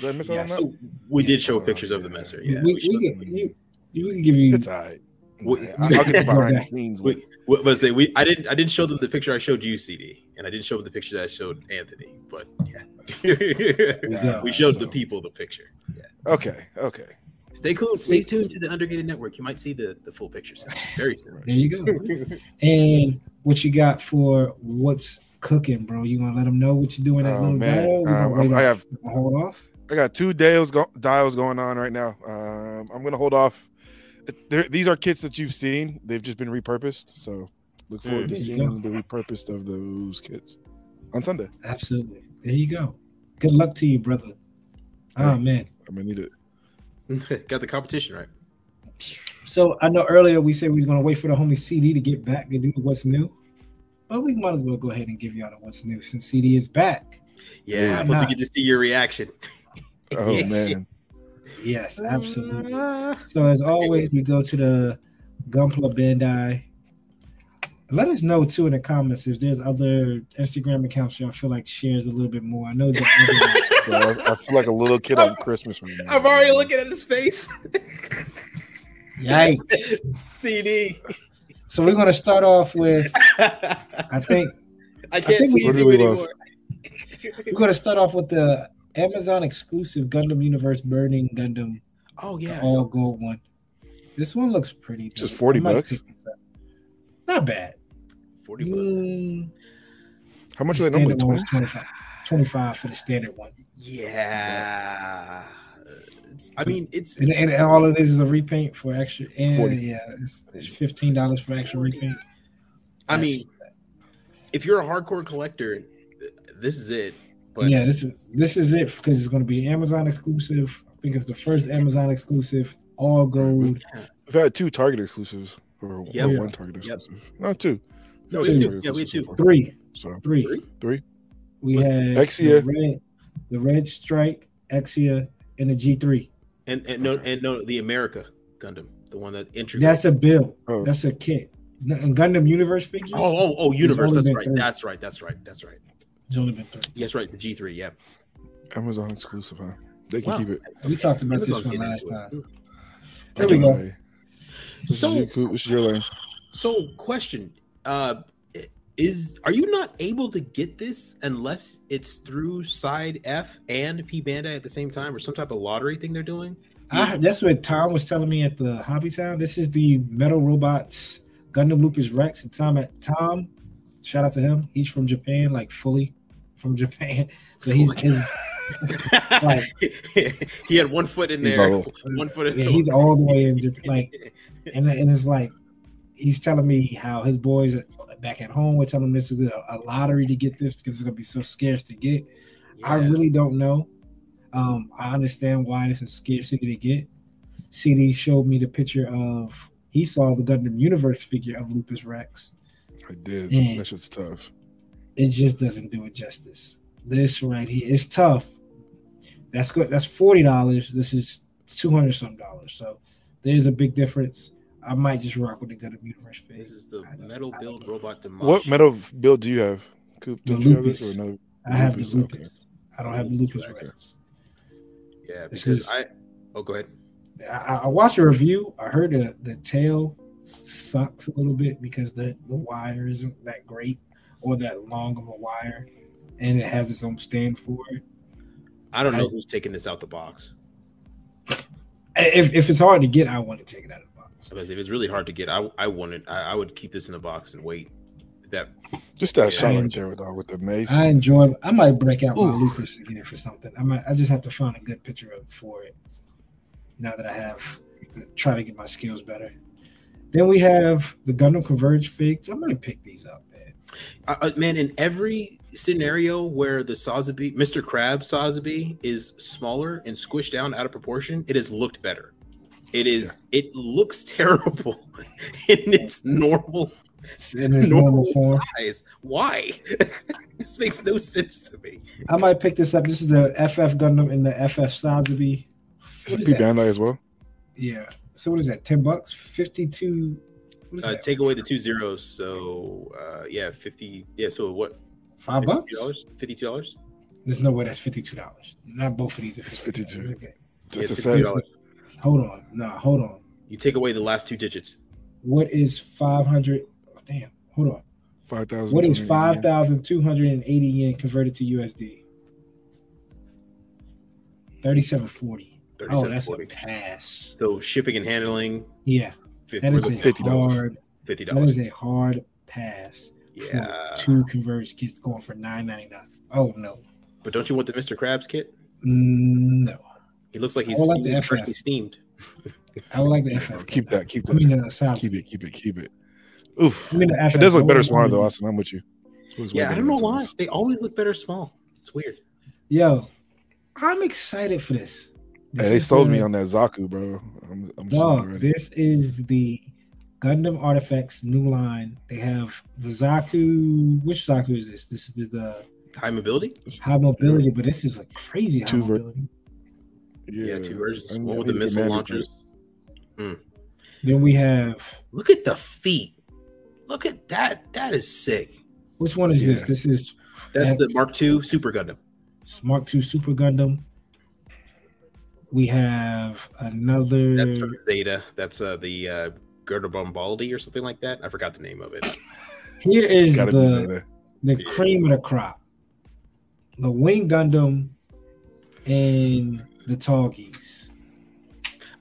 Did I miss out on that? we did show Oh, pictures of the messer. Yeah, we, we we, showed can, them. you, you can give you It's all right. Wait, I'll get the behind the scenes. Wait, look. what? We I didn't I didn't show them the picture I showed you, CD, and I didn't show them the picture that I showed Anthony. But yeah, we showed the people the picture. Yeah. Okay, okay. Stay cool. Stay tuned to the Undergated Network. You might see the the full picture soon, very soon. There you go. and what you got for what's cooking, bro? You gonna let them know what you're doing that Oh, little man. dial? Um, I have hold off. I got two dials go- dials going on right now. Um, I'm gonna hold off. They're, these are kits that you've seen. They've just been repurposed. So look forward Mm. to There you seeing the repurposed of those kits on Sunday. Absolutely. There you go. Good luck to you, brother. Oh man. I'm gonna need it. Got the competition right. So I know earlier we said we was gonna wait for the homie CD to get back and do what's new. But we might as well go ahead and give y'all the what's new since CD is back. Yeah, Why plus we not? get to see your reaction. Oh man, Yes, absolutely. Ah. So as always, we go to the Gunpla Bandai. Let us know too in the comments if there's other Instagram accounts y'all feel like shares a little bit more. I know that Bro, I, I feel like a little kid on Christmas right now. I'm already looking at his face. Yikes. CD. So we're gonna start off with I think I can't think we- do you we love? anymore. we're gonna start off with the Amazon exclusive Gundam Universe Burning Gundam Oh yeah, all so- gold one. This one looks pretty. Just dope. 40 bucks? pick this up. Not bad. forty bucks. Mm, How much the are they normally? standard one was 20? 25. 25 for the standard one. Yeah, It's- I mean it's And, and all it is is a repaint for extra. And 40. yeah, it's, it's fifteen dollars for extra repaint. I That's- mean, if you're a hardcore collector, this is it. But yeah, this is this is it because it's going to be Amazon exclusive. I think it's the first Amazon exclusive, all gold. We've had two Target exclusives or Yep. one Target Yep. exclusive. No, two. No, we two. Target Yeah, we had two. so. Three, So three. Three? three. We Was- had Exia. the red, the red strike, Exia, and the G three. and and no and no the America Gundam, the one that introduced. That's a bill. Oh. That's a kit. And Gundam Universe figures. oh oh oh universe. only right. three. That's right. That's right. That's right. It's only been three. Yes, right. The G three. Yeah. Amazon exclusive, huh? They can Wow. keep it. We talked about Amazon's this one last time. There we go. Bye. This So- is your, this is your lane. So, question: uh, Is are you not able to get this unless it's through Side F and P Bandai at the same time, or some type of lottery thing they're doing? I, that's what Tom was telling me at the Hobby Town. This is the Metal Robots Gundam Lupus Rex. And Tom at Tom, shout out to him. He's from Japan, like fully from Japan. So he's, his, Like- he had one foot in there, all- one foot in. yeah, he's all the way in Japan. Like, and, and it's like he's telling me how his boys back at home were telling him this is a, a lottery to get this because it's gonna be so scarce to get. I really don't know. Um, I understand why it's a scarcity to get. CD showed me the picture of he saw the Gundam Universe figure of Lupus Rex. I did. Yeah. That shit's tough. It just doesn't do it justice. This right here is tough. That's good. That's forty dollars. This is two hundred some dollars. So there's a big difference. I might just rock with the Gundam Universe figure. This is the metal build robot demolish. What metal build do you have? Coop, The don't you have this Lupus. or another? I have Lupus, the okay. Lupus. I don't have the Lupus Okay. Rex. Yeah, This because is- I. Oh, go ahead. I, I watched a review. I heard the the tail sucks a little bit because the the wire isn't that great or that long of a wire, and it has its own stand for it. I don't know I- who's taking this out the box. If if it's hard to get, I want to take it out of the box. Because if it's really hard to get, I I wanted I, I would keep this in the box and wait. That Just that Yeah. shot I right enjoy- there with, uh, with the mace. I enjoy. I might break out my Ooh. Lupus again for something. I might. I just have to find a good picture of for it. Now that I have, try to get my skills better. Then we have the Gundam Converge figs. I might pick these up, man. uh, uh, man, in every scenario where the Sazabi, Mr. Crab Sazabi, is smaller and squished down out of proportion, it has looked better. It is. It looks terrible in its normal In this normal normal form. size. Why? this makes no sense to me. I might pick this up. This is the FF Gundam and the FF Sazabi. It's What is P that? Bandai as well. Yeah. So what is that? Ten bucks? Fifty-two. Uh, take away the two zeros, so uh, yeah, fifty. Yeah, so what? Five bucks? dollars. Fifty-two dollars. There's no way that's fifty-two dollars. Not both of these are It's $52. 52. Okay. It's a $52. Hold on. Nah, hold on. You take away the last two digits. what is 500? Oh, damn, hold on. Five thousand. What is 5,280 yen converted to USD? 3740. Oh, that's a 37.40. pass. So shipping and handling, Yeah, fif- that is was a $50. hard. Fifty dollars. is a hard pass. for Yeah, two converged kits going for 9.99. Oh no, but don't you want the Mr. Krabs kit? Mm, no. He looks like he's like steamed- FF. freshly steamed. I would like the FF. Keep that. Keep I that. mean the South. Keep it. Keep it. Keep it. Oof. I mean the FF. It does look better smaller though, Austin. I'm with you. It looks way Yeah, I don't know why size. they always look better small. It's weird. Yo, I'm excited for this. This Hey, they sold the- me on that Zaku, bro. I'm, I'm sold Dog, already. this is the Gundam Artifacts new line. They have the Zaku. Which Zaku is this? This is the, the High mobility. high mobility, but this is a crazy high Two ver- mobility. Yeah, two versions. I One with the the missile commander launchers. Hmm. Then we have Look at the feet. Look at that. That is sick. which one is this? Yeah. This is That's the Mark II Super Gundam. Mark II Super Gundam. We have another. That's from Zeta. That's uh, the uh, Gerda Bombaldi or something like that. I forgot the name of it. Here is Gotta the the Yeah. cream of the crop. The Wing Gundam and the Tallgeese.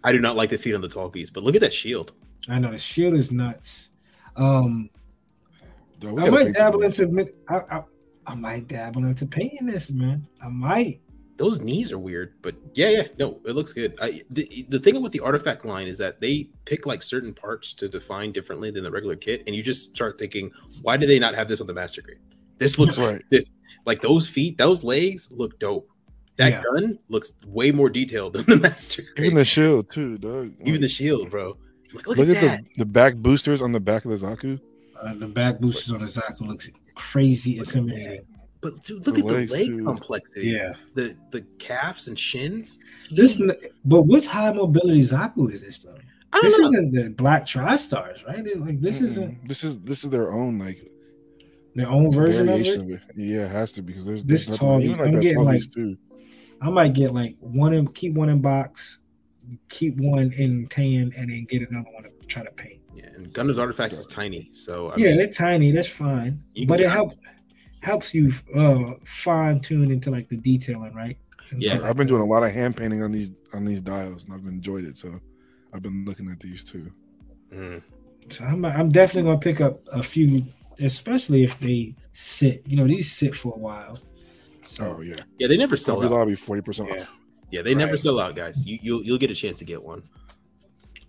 I do not like the feet on the Tallgeese, but look at that shield. I know the shield is nuts. Um, Dog, we I might paint dabble into I, I, I might dabble into painting this, man. I might. Those knees are weird, but yeah, yeah, no, it looks good. I, the, the thing with the artifact line is that they pick like certain parts to define differently than the regular kit, and you just start thinking, why do they not have this on the master grade? This looks That's right. this like those feet, those legs look dope. That Yeah. gun looks way more detailed than the master grade. Even the shield too, dog. Even Like, the shield, bro. Look, look, look at, at that. the, the back boosters on the back of the Zaku. Uh, the back boosters on the Zaku looks crazy Look intimidating. But dude, look The at the leg too. complexity. Yeah. The the calves and shins. This, n- but which high mobility Zaku is this though? I This don't know. isn't the Black TriStars, right? It- like this isn't This is this is their own like their own version of variation it. of it. Yeah, it has to because there's, This there's nothing, even like I'm that getting, like- too. I might get like one in keep one in box, keep one in tan, and then get another one to try to paint. Yeah, and Gundam's artifacts is tiny, so I yeah, mean, they're tiny. That's fine, but it helps helps you uh fine tune into like the detailing, right? And Yeah, so, I've been doing a lot of hand painting on these on these dials, and I've enjoyed it. So I've been looking at these too. mm, So I'm I'm definitely gonna pick up a few, especially if they sit. You know, these sit for a while. So Oh yeah, yeah, they never sell out. Hobby out. Lobby forty percent off. Yeah, they never sell out, guys. You you'll you'll get a chance to get one.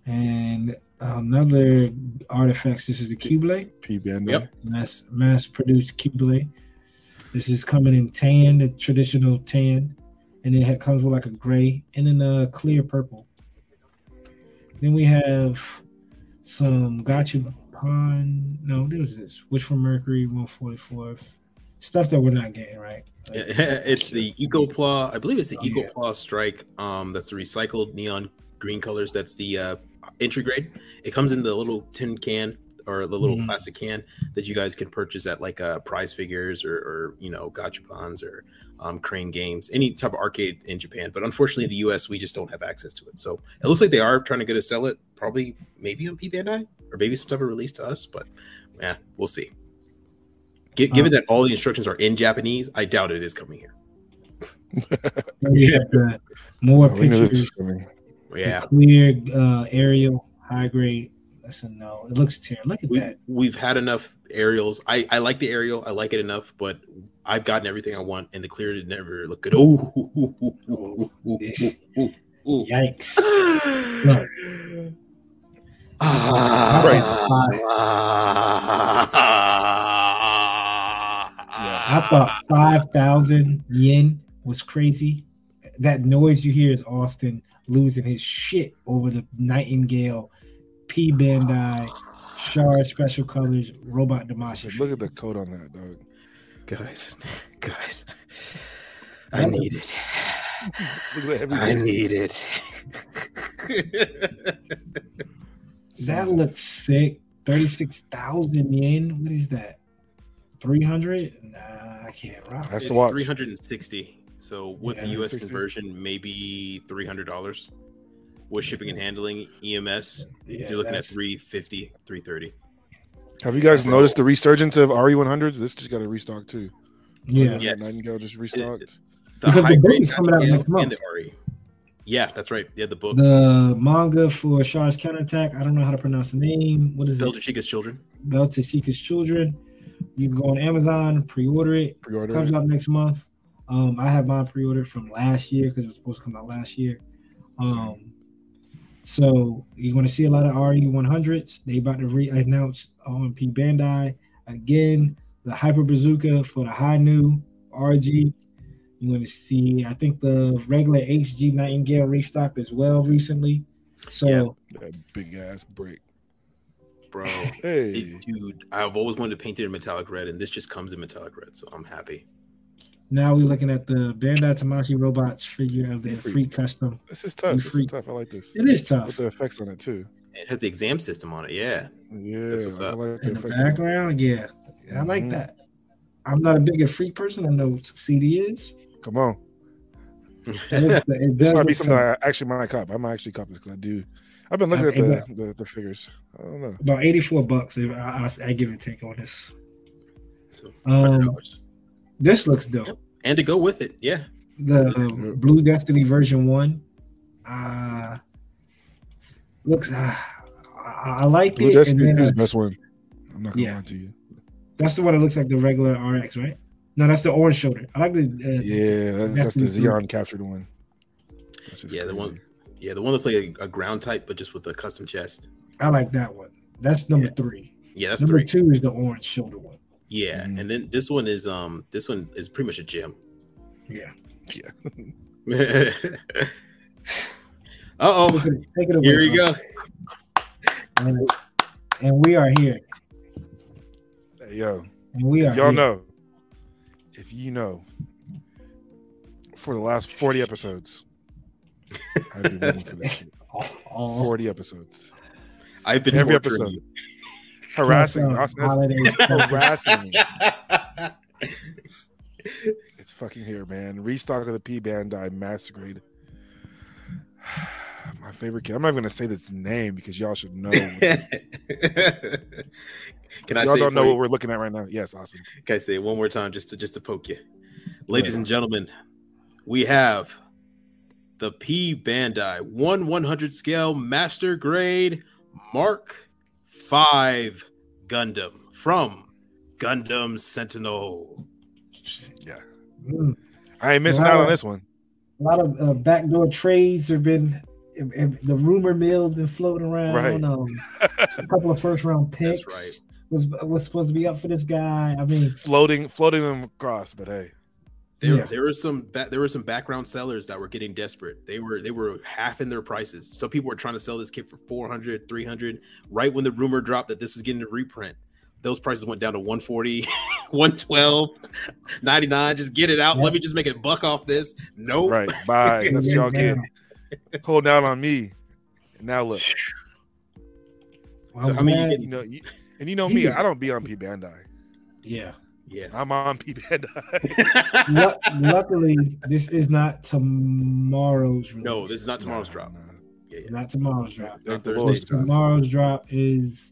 and another artifacts. This is the Qubeley. P Bandai. Yep. mass mass produced Qubeley. This is coming in tan, the traditional tan, and it comes with like a gray and then a clear purple. Then we have some Gotcha Pond. No, there's this. Witch from Mercury 144. Stuff that we're not getting right. Yeah, it's the Eco-Pla. I believe it's the Oh, yeah. Strike. Um, that's the recycled neon green colors. That's the uh, entry grade. It comes in the little tin can or the little Mhm. plastic can that you guys can purchase at like uh, Prize Figures or, or you know Gachapons or um, Crane Games, any type of arcade in Japan. But unfortunately, in the U.S. we just don't have access to it. So it looks like they are trying to get us sell it. Probably maybe on P Bandai or maybe some type of release to us. But yeah, we'll see. Gi- Given Um, that all the instructions are in Japanese, I doubt it is coming here. Then we have the more Oh, we knew this pictures. coming. Yeah. Clear uh, aerial high grade. That's a no. It looks terrible. Look at We, that. we've had enough aerials. I, I like the aerial. I like it enough, but I've gotten everything I want, and the clear did never look good. Oh, ooh, ooh, ooh, ooh, ooh, ooh, ooh. Yikes. I thought ah. five thousand yen was crazy. That noise you hear is Austen losing his shit over the Nightingale, P Bandai, Char's Special Colors, Robot Damashi. Look at the coat on that dog. guys, guys, I need it. Look at I need it. That looks sick. Thirty six thousand yen. What is that? Three hundred? Nah, I can't rock. Has it's to watch. 360. So with the US 360. conversion, maybe three hundred dollars. With shipping and handling, EMS, Yeah, you're looking at that's- 350, 330. Have you guys noticed the resurgence of RE100s? This just got a restock too. Yeah. Yes. Nightingale just restocked. The Because the book is coming out next month. and the RE. Yeah, that's right. Yeah, the book. The manga for Char's counterattack. I don't know how to pronounce the name. What is Belgian it? Chica's children. Bell Children. You can go on Amazon, pre-order it. Pre-order. Comes out next month. Um, I have mine pre-ordered from last year because it was supposed to come out last year. Um, so you're going to see a lot of RE 100s. They about to re-announce OMP Bandai again. The Hyper Bazooka for the Hi-Nu RG. You're going to see, I think the regular HG Nightingale restocked as well recently. So That big ass brick. Bro. Hey, It- dude, I've always wanted to paint it in metallic red, and this just comes in metallic red, so I'm happy. Now we're looking at the Bandai Tamashi Robots figure of the Be free. Efreet custom. this is tough. This is tough. I like this. It is tough. With the effects on it too. It has the exam system on it. Yeah. Yeah, That's what's I up. like the in the effects. on background. Yeah, I like Mhm. that. I'm not a big free person. I know what CD is. Come on. It it This might be something tough. I actually might cop. I might actually cop it because I do. I've been looking Uh, at the, the the figures. I don't know. about 84 bucks. If I, I, I give and take on this. so, Um, $100. This looks dope. and to go with it, yeah. The looks. Blue Destiny version one. Uh looks. Uh, I, I like Blue it. Destiny and is then, the uh, best one. I'm not gonna Yeah. lie to you. that's the one that looks like the regular RX, right? No, that's the orange shoulder. I like the. Uh, Yeah, that, that's the Destiny Zeon captured one. That's just Yeah, the one- Yeah, the one that's like a, a ground type, but just with a custom chest. I like that one. That's number Yeah. three. Yeah, that's number three. two is the orange shoulder one. Yeah, Mhm. and then this one is um this one is pretty much a gem. Yeah. Yeah. uh oh, Take it, away. here we go. And, and we are here. Hey, yo, And we are y'all here. know, if you know, for the last 40 episodes, I've been waiting for this shit. All, all 40 episodes. I've been Every episode. you. Harassing me. Austen, that's harassing me. It's fucking here, man. Restock of the P Bandai Master Grade. My favorite kid. I'm not even gonna say this name because y'all should know. Can I y'all say don't know for what we're looking at right now. Yes, awesome. Can I say it one more time just to just to poke you, ladies and gentlemen? We have the P Bandai one one hundred scale master grade Mark Five Gundam from Gundam Sentinel. Yeah. Mm. I ain't missing out on this one. A lot of uh, backdoor trades have been. and- and The rumor mill's been floating around. Right. Um, a couple of first round picks That's right. was was supposed to be up for this guy. I mean, floating floating them across, but hey. There, Yeah. there were some ba- there were some background sellers that were getting desperate. They were they were half in their prices. So people were trying to sell this kit for 400, 300 right when the rumor dropped that this was getting a reprint. Those prices went down to 140, 112, 99. Just get it out. Let me just make a buck off this. Nope. Right. Bye. That's what y'all get. down. Hold down on me. And now look. Well, So I mean, you You know, you, and you know me, I don't be on P Bandai. Yeah. Yeah. I'm on P Bandai. Lu- luckily, this is not tomorrow's release. no, this is not tomorrow's Nah, drop. nah. Yeah, yeah. Not tomorrow's drop. Thank the Thursday's drop. Tomorrow's drop is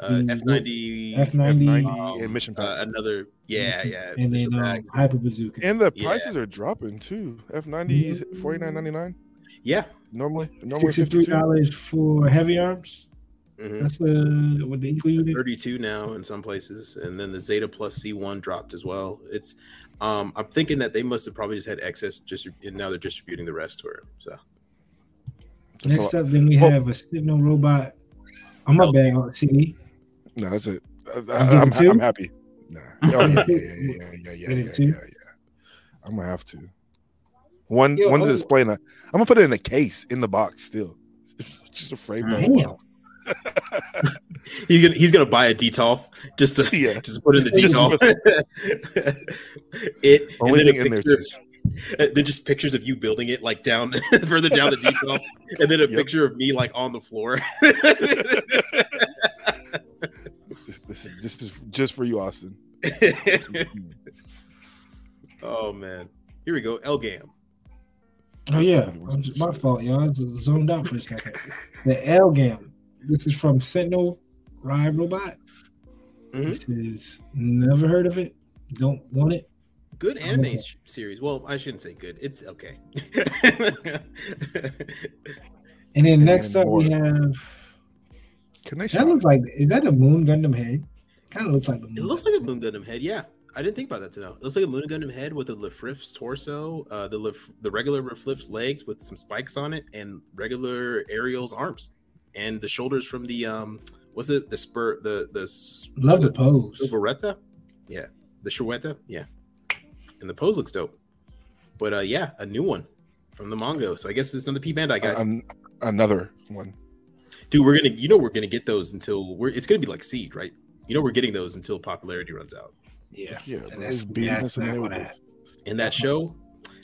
Uh, F90, F90, F90 and mission uh, another, yeah, yeah. and then um, packs. Hyper Bazooka. and the Yeah. prices are dropping too. F90 is forty nine ninety nine. yeah. Normally, normally Sixty-three fifty two. dollars for heavy arms. Mhm. That's the what the equal unit. 32 now in some places and then the zeta plus c1 dropped as well it's um i'm thinking that they must have probably just had excess just and now they're distributing the rest to her so Next up, then we Well- have a Signal robot. I'm my Oh. bad on CD. No, that's it. I, give am it two? I'm happy. Nah. Oh, yeah, yeah, yeah, yeah, yeah, yeah, yeah, yeah, yeah, yeah. I'm gonna have to. One, Yo, one oh. display. In a, I'm gonna put it in a case in the box still. Just a frame. Damn. note. Damn. he's gonna he's gonna buy a detolf just to Yeah. just put in the Just detolf it Only thing in there picture and then just pictures of you building it like down further down the detolf and then a Yep. picture of me like on the floor This, this is this is just for you, Austen. oh man here we go L-Gaim Oh yeah, Really my fault, y'all. I just zoned out for a second. the L-Gaim. This is from Sentinel Ride Robot. Mhm. This is never heard of it. Don't want it. Good anime Okay. series. Well, I shouldn't say good. It's okay. And then next And up we have Can they that stop? looks like is that a Moon Gundam head? Kind of looks like a Moon it looks like a Moon Gundam head. Yeah, I didn't think about that to know. It looks like a Moon Gundam head with a Lfrith's torso, uh, the Lef- the regular Lfrith's legs with some spikes on it, and regular Aerial's arms, and the shoulders from the um, what's it? The spur, the the Love the pose. Silveretta? Yeah. The Shueta? Yeah. And the pose looks dope. But uh yeah, a new one from the Mongo. So I guess it's another P Bandai guys. An- another one. Dude, we're gonna you know we're gonna get those until we're it's gonna be like seed, right? You know we're getting those until popularity runs out. Yeah, Yeah, And bro, that's- it's that's us in not there with gonna it. And that show,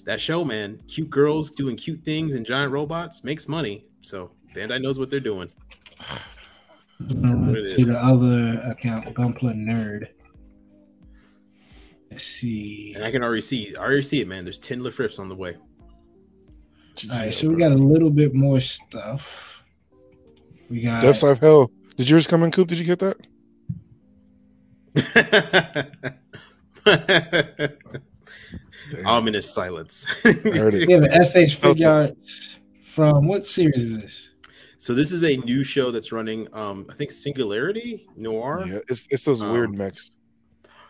that show, man, cute girls doing cute things and giant robots makes money. So Bandai knows what they're doing. What it to is. the other account, Gunpla Nerd. Let's see. And I can already see I already see it, man. There's 10 Lfriths on the way. All right, Yeah, so we got a little bit more stuff. We got Death Side Hell. Did yours come in, Coop? Did you get that? Ominous silence. heard it. we have an SH Figuarts from what series is this? So this is a new show that's running. Um, I think Synduality Noir. Yeah, it's it's those weird mix.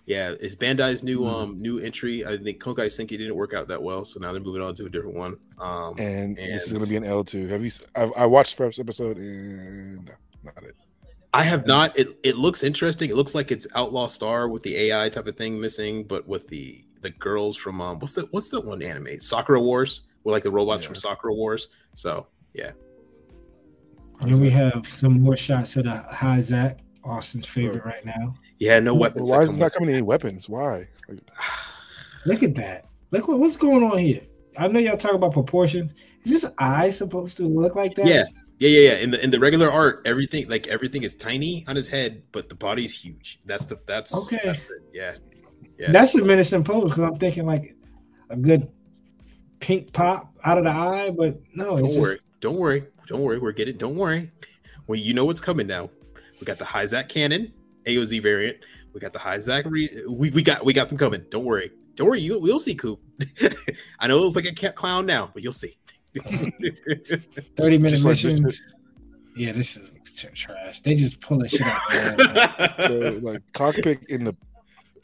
Yeah, it's Bandai's new Mhm. um new entry. I think Kyoukai Senki didn't work out that well, so now they're moving on to a different one. Um, And, this is gonna be an L two. Have you? I watched first episode and not it. I have not. It it looks interesting. It looks like it's Outlaw Star with the AI type of thing missing, but with the the girls from um what's the what's the one anime Sakura Wars with like the robots from Yeah. Sakura Wars. So yeah, And then we have some more shots of the High Zach, Austen's favorite right now. yeah, no Well, weapons. why is it not with- coming any weapons? Why? Like, Look at that. Look what, what's going on here. I know y'all talk about proportions. Is this eye supposed to look like that? Yeah, yeah, yeah, yeah. In the in the regular art, everything like everything is tiny on his head, but the body's huge. That's the that's Okay. that's it. Yeah, yeah. That's a menacing pose because I'm thinking like a good pink pop out of the eye, but no, don't just worry, don't worry, don't worry. We're getting. Don't worry. Well, you know what's coming now. We got the Hyzak cannon AOZ variant. We got the Hyzak. Re- we we got we got them coming. Don't worry. Don't worry. You we'll see. Coop. I know it looks like a cat clown now, but you'll see. 30 minute Just like missions. yeah, this is trash. They just pulling shit out. bro, like cockpit in the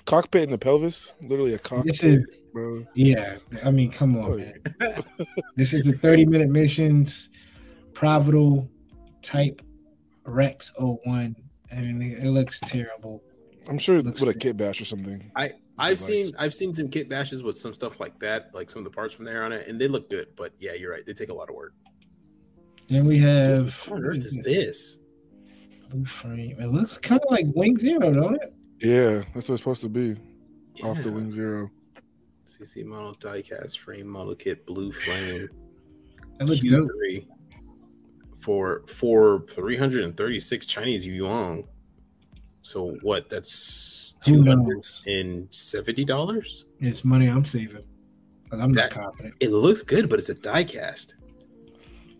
cockpit in the pelvis. Literally a cockpit, this is bro. yeah. I mean, come on, oh, man. This is the 30 minute missions, Provital type Rex 01. I mean, it looks terrible. I'm sure Looks with a good. kit bash or something. I I've Like- seen I've seen some kit bashes with some stuff like that, like some of the parts from there on it, and they look good. But yeah, you're right. They take a lot of work. Then we have What on earth is this? Blue frame. It looks kind of like Wing Zero, don't it? Yeah, that's what it's supposed to be. Off the wing zero. CC model diecast frame model kit blue flame It looks dope. Q3 for for 336 Chinese yuan. So what? That's two hundred and seventy dollars. It's money I'm saving. 'Cause I'm not confident. It looks good, but it's a diecast.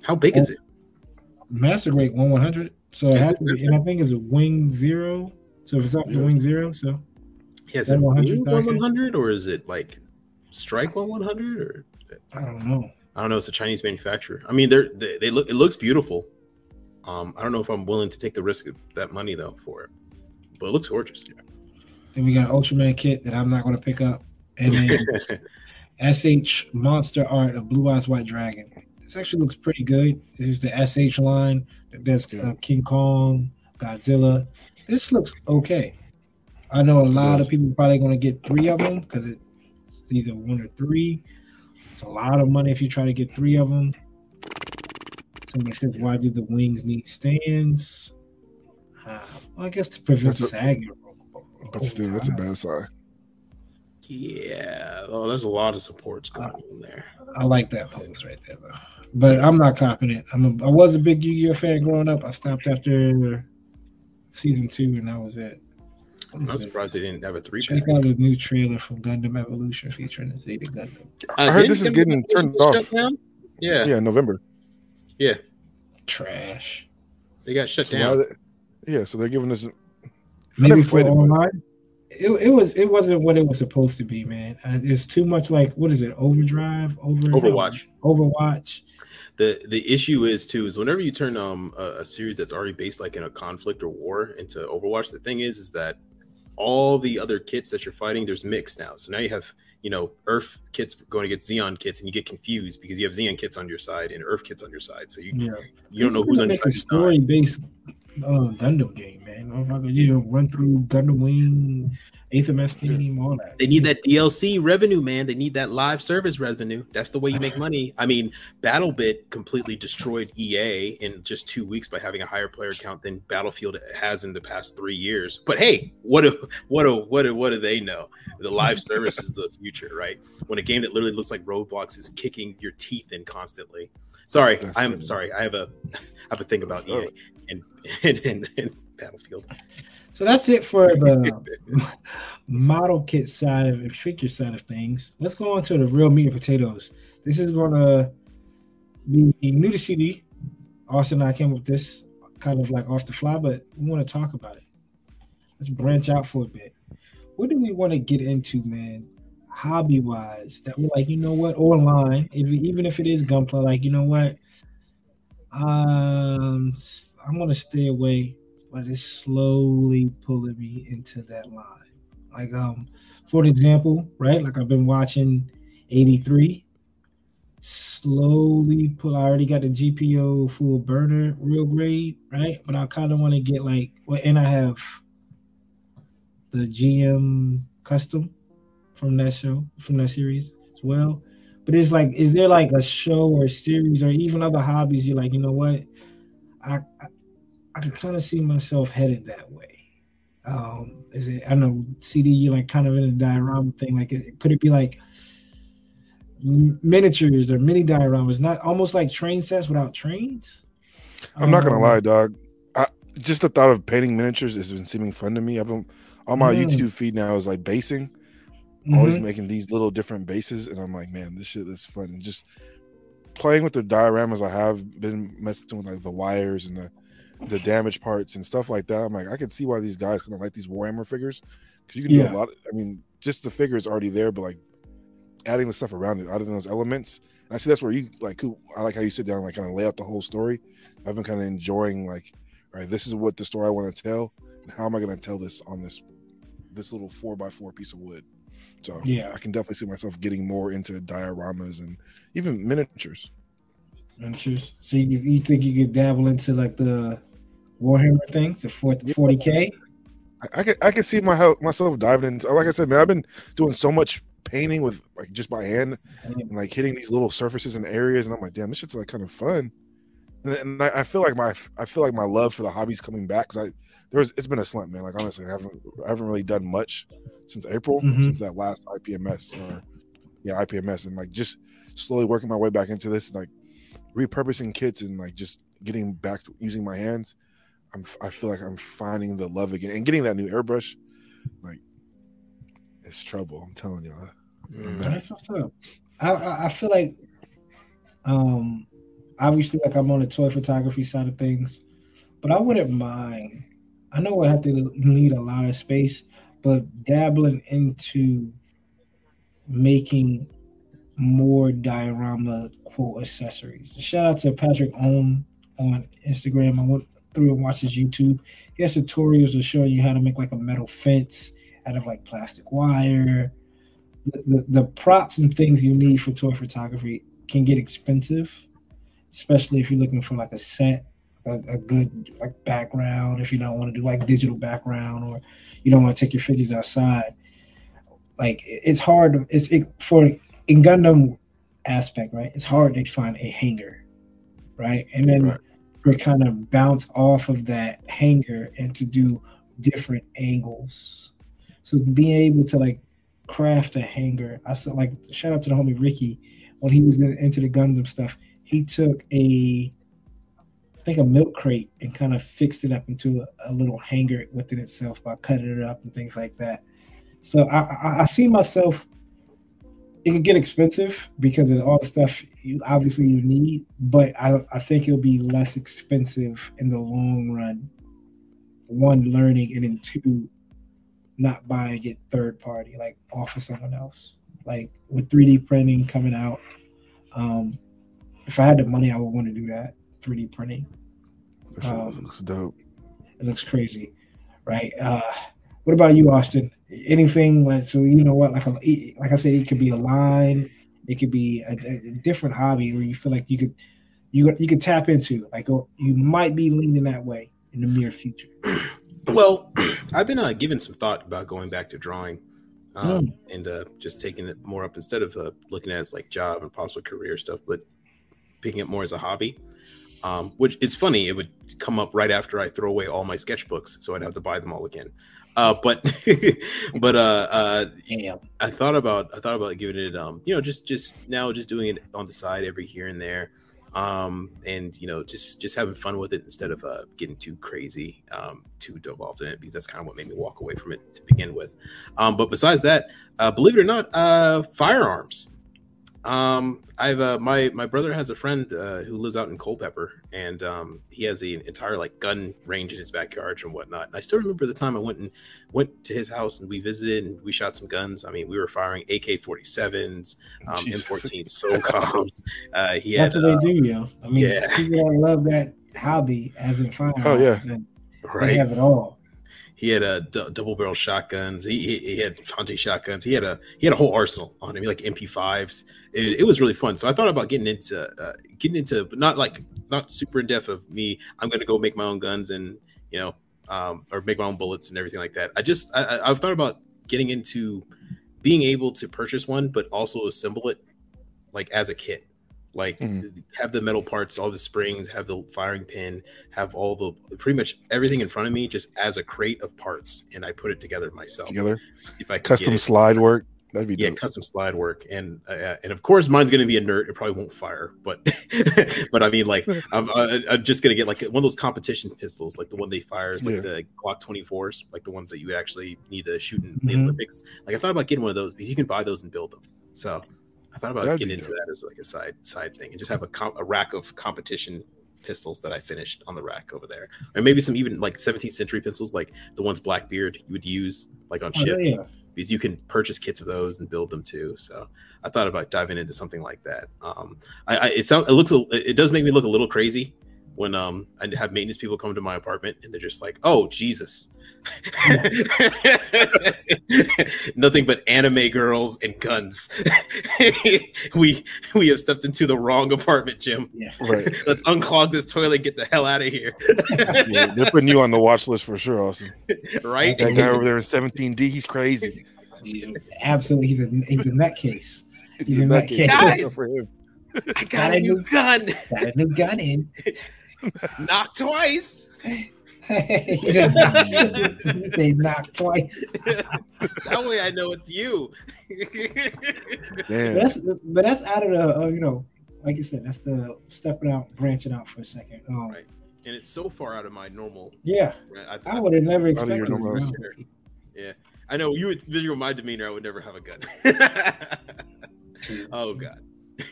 How big is oh. it? Master Grade 1 100. So it has to be, and I think it's a Wing Zero. So if it's up to Yeah. Wing Zero, so Yeah, is 100 one one hundred or is it like strike one one hundred or I don't know. I don't know. It's a Chinese manufacturer. I mean, they're they, they look. It looks beautiful. Um, I don't know if I'm willing to take the risk of that money though for it, but it looks gorgeous. Then we got an Ultraman kit that I'm not going to pick up. And then SH Monster Art of Blue Eyes White Dragon. This actually looks pretty good. This is the SH line. There's uh, King Kong, Godzilla. This looks okay. I know a lot of people probably going to get three of them because it's either one or three. It's a lot of money if you try to get three of them. Somebody says, "Why do the wings need stands?" Uh, well, I guess to prevent That's a- sagging. But still, that's a bad sign. yeah. Oh, there's a lot of supports going Uh, on there. I like that post right there, though. But I'm not confident. I'm a, I was a big Yu-Gi-Oh fan growing up. I stopped after season two, and that was it. I'm not surprised they didn't have a three Check pack. out a new trailer from Gundam Evolution featuring the Zeta Gundam. I heard this is getting turned off. Yeah, Yeah, November. yeah. Trash. They got shut So down. they- yeah, so they're giving us. Maybe for played it, but- It, it was it wasn't what it was supposed to be, man. Uh, it's too much like what is it? Overdrive, over Overwatch. Overwatch. the the issue is too is whenever you turn um a, a series that's already based like in a conflict or war into Overwatch, the thing is is that all the other kits that you're fighting, there's mix now. So now you have you know Earth kits going against Zeon kits, and you get confused because you have Zeon kits on your side and Earth kits on your side. So you Yeah, you don't know who's on your make a side. story based uh, Gundam game, man. Motherfucker, you know, run through Gundam Wing, Eighth MS team, all that. They need that DLC revenue, man. They need that live service revenue. That's the way you make money. I mean, BattleBit completely destroyed EA in just two weeks by having a higher player count than Battlefield has in the past three years. But hey, what do what do what do what do they know? The live service is the future, right? When a game that literally looks like Roblox is kicking your teeth in constantly. Sorry, That's I'm sorry. I have a I have a thing about EA oh. and and, and, and Battlefield. So that's it for the model kit side of and figure side of things. Let's go on to the real meat and potatoes. This is gonna be new to CD. Austen and I came up with this kind of like off the fly, but we want to talk about it. Let's branch out for a bit. What do we want to get into, man? Hobby wise, that we're like, you know what, online, if, even if it is Gunpla, like, you know what, um, I'm gonna stay away but it's slowly pulling me into that line. Like, um, for example, right? Like I've been watching 83. Slowly pull. I already got the GPO full burner, real grade, right? But I kind of want to get like, well, and I have the GM custom from that show, from that series as well. But it's like, is there like a show or series or even other hobbies you're like, you know what? I, I I can kind of see myself headed that way. Um, is it? I don't know CD. You like kind of in a diorama thing. Like, it, could it be like miniatures or mini dioramas? Not almost like train sets without trains. I'm not gonna Um, lie, dog. I, just the thought of painting miniatures has been seeming fun to me. I've been on my Mm. YouTube feed now is like basing, always mhm. making these little different bases, and I'm like, man, this shit is fun. And just playing with the dioramas, I have been messing with like the wires and the the damage parts and stuff like that. I'm like, I can see why these guys kind of like these Warhammer figures because you can Yeah. do a lot. I mean, just the figure is already there, but like adding the stuff around it, adding those elements. And I see that's where you like. I like how you sit down, and, like kind of lay out the whole story. I've been kind of enjoying like, all right, this is what the story I want to tell. And how am I going to tell this on this this little four by four piece of wood? So Yeah. I can definitely see myself getting more into dioramas and even miniatures. Miniatures. So you, you think you could dabble into like the Warhammer things, the 40 k. I can I can see my myself diving into. Like I said, man, I've been doing so much painting with like just by hand and like hitting these little surfaces and areas, and I'm like, damn, this shit's like kind of fun. And, and I, I feel like my I feel like my love for the hobby's coming back because I there's it's been a slump, man. Like honestly, I haven't I haven't really done much since April Mhm. since that last IPMS or yeah IPMS, and like just slowly working my way back into this, like repurposing kits and like just getting back to using my hands. I'm I feel like I'm finding the love again and getting that new airbrush. Like it's trouble. I'm telling you. Mm. That's what's up. I, I I feel like, um, obviously, like I'm on the toy photography side of things, but I wouldn't mind. I know I have to need a lot of space, but dabbling into making more diorama quote accessories. Shout out to Patrick Ohm on Instagram. I went through and watched his YouTube. He has tutorials of showing you how to make like a metal fence out of like plastic wire the, the, the props and things you need for toy photography can get expensive, especially if you're looking for like a set, a, a good like background. If you don't want to do like digital background or you don't want to take your figures outside, like it's hard. It's it, for in Gundam aspect, right? It's hard to find a hanger, right? And then Right. To kind of bounce off of that hanger and to do different angles. So being able to like craft a hanger. I saw like shout out to the homie Ricky when he was into the Gundam stuff. He took a I think a milk crate and kind of fixed it up into a, a little hanger within itself by cutting it up and things like that. So I, I, I see myself it can get expensive because of all the stuff you obviously you need, but I I think it'll be less expensive in the long run. One learning and then two, not buying it third party like off of someone else. Like with 3D printing coming out, um, if I had the money, I would want to do that 3D printing. That Um, looks dope. It looks crazy, right? Uh, what about you, Austen? Anything like so? You know what? Like a, like I said, it could be a line. It could be a, a different hobby where you feel like you could you you could tap into. Like you might be leaning that way in the near future. Well, I've been uh, giving some thought about going back to drawing, um, Mm. and uh, just taking it more up instead of uh, looking at it as like job and possible career stuff, but picking it more as a hobby. Um, which it's funny, it would come up right after I throw away all my sketchbooks, so I'd have to buy them all again. Uh, but but uh, uh, Damn. I thought about I thought about giving it um you know just just now just doing it on the side every here and there um and you know just just having fun with it instead of uh getting too crazy um too involved in it because that's kind of what made me walk away from it to begin with um but besides that uh believe it or not uh firearms um i've uh my my brother has a friend uh who lives out in culpeper and um he has an entire like gun range in his backyard and whatnot and i still remember the time i went and went to his house and we visited and we shot some guns i mean we were firing ak-47s um Jesus. m14 socoms uh he had That's what uh, they do, yo. I mean, yeah. people that love that hobby as in firearms. Oh, yeah. and They right have it all. He had a d- double barrel shotguns. He, he he had Fonte shotguns. He had a he had a whole arsenal on him, like MP5s. It, it was really fun. So I thought about getting into uh, getting into, but not like not super in depth of me. I'm to go make my own guns and you know, um, or make my own bullets and everything like that. I just I- I've thought about getting into being able to purchase one, but also assemble it like as a kit. Like Mhm. have the metal parts, all the springs, have the firing pin, have all the pretty much everything in front of me just as a crate of parts, and I put it together myself. Together, if I custom slide work. That'd be Yeah, dope. custom slide work, and uh, and of course mine's gonna be inert. It probably won't fire, but but I mean like I'm, uh, I'm just gonna get like one of those competition pistols, like the one they fire is like Yeah. the Glock 24s, like the ones that you actually need to shoot in the Mhm. Olympics. Like I thought about getting one of those because you can buy those and build them. So I thought about That'd getting into dope. that as like a side side thing and just have a com- a rack of competition pistols that I finished on the rack over there, or maybe some even like 17th century pistols, like the ones Blackbeard you would use like on Oh, ship yeah. because you can purchase kits of those and build them too. So I thought about diving into something like that. Um, I, I it sounds it looks a, it does make me look a little crazy when um I have maintenance people come to my apartment and they're just like, oh Jesus. Nothing but anime girls and guns. we we have stepped into the wrong apartment, Jim. Yeah. Right. Let's unclog this toilet, get the hell out of here. Yeah, they're putting you on the watch list for sure, Austen. right? That guy over there in 17D, he's crazy. Absolutely. He's a he's a nutcase. He's in that that kid. case. Guys! Good for. I got a new gun. Got a new gun in. Knock twice. they said knock, he said knock twice. that way I know it's you. But Damn. that's but that's out of the uh, you know, like you said, that's the stepping out, branching out for a second. Um, Right. and it's so far out of my normal. Yeah, I, I would have never Out your expected. normal it. house. I know you would visual my demeanor. I would never have a gun. oh God.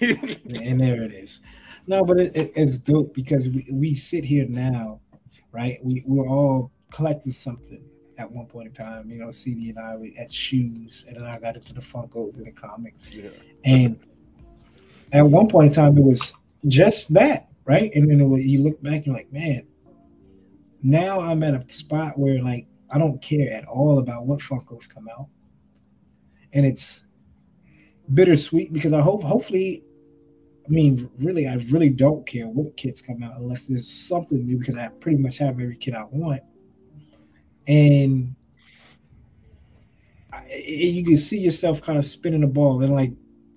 and there it is. No, but it, it, it's dope because we, we sit here now, right? We we're all collecting something at one point in time. You know, CD and I we at shoes, and then I got into the Funkos and the comics. Yeah. And at one point in time, it was just that, right? And then it was, you look back, and you're like, man, now I'm at a spot where like I don't care at all about what Funkos come out, and it's bittersweet because I hope, hopefully, I mean, really, I really don't care what kits come out unless there's something new because I pretty much have every kit I want, and I, you can see yourself kind of spinning the ball and like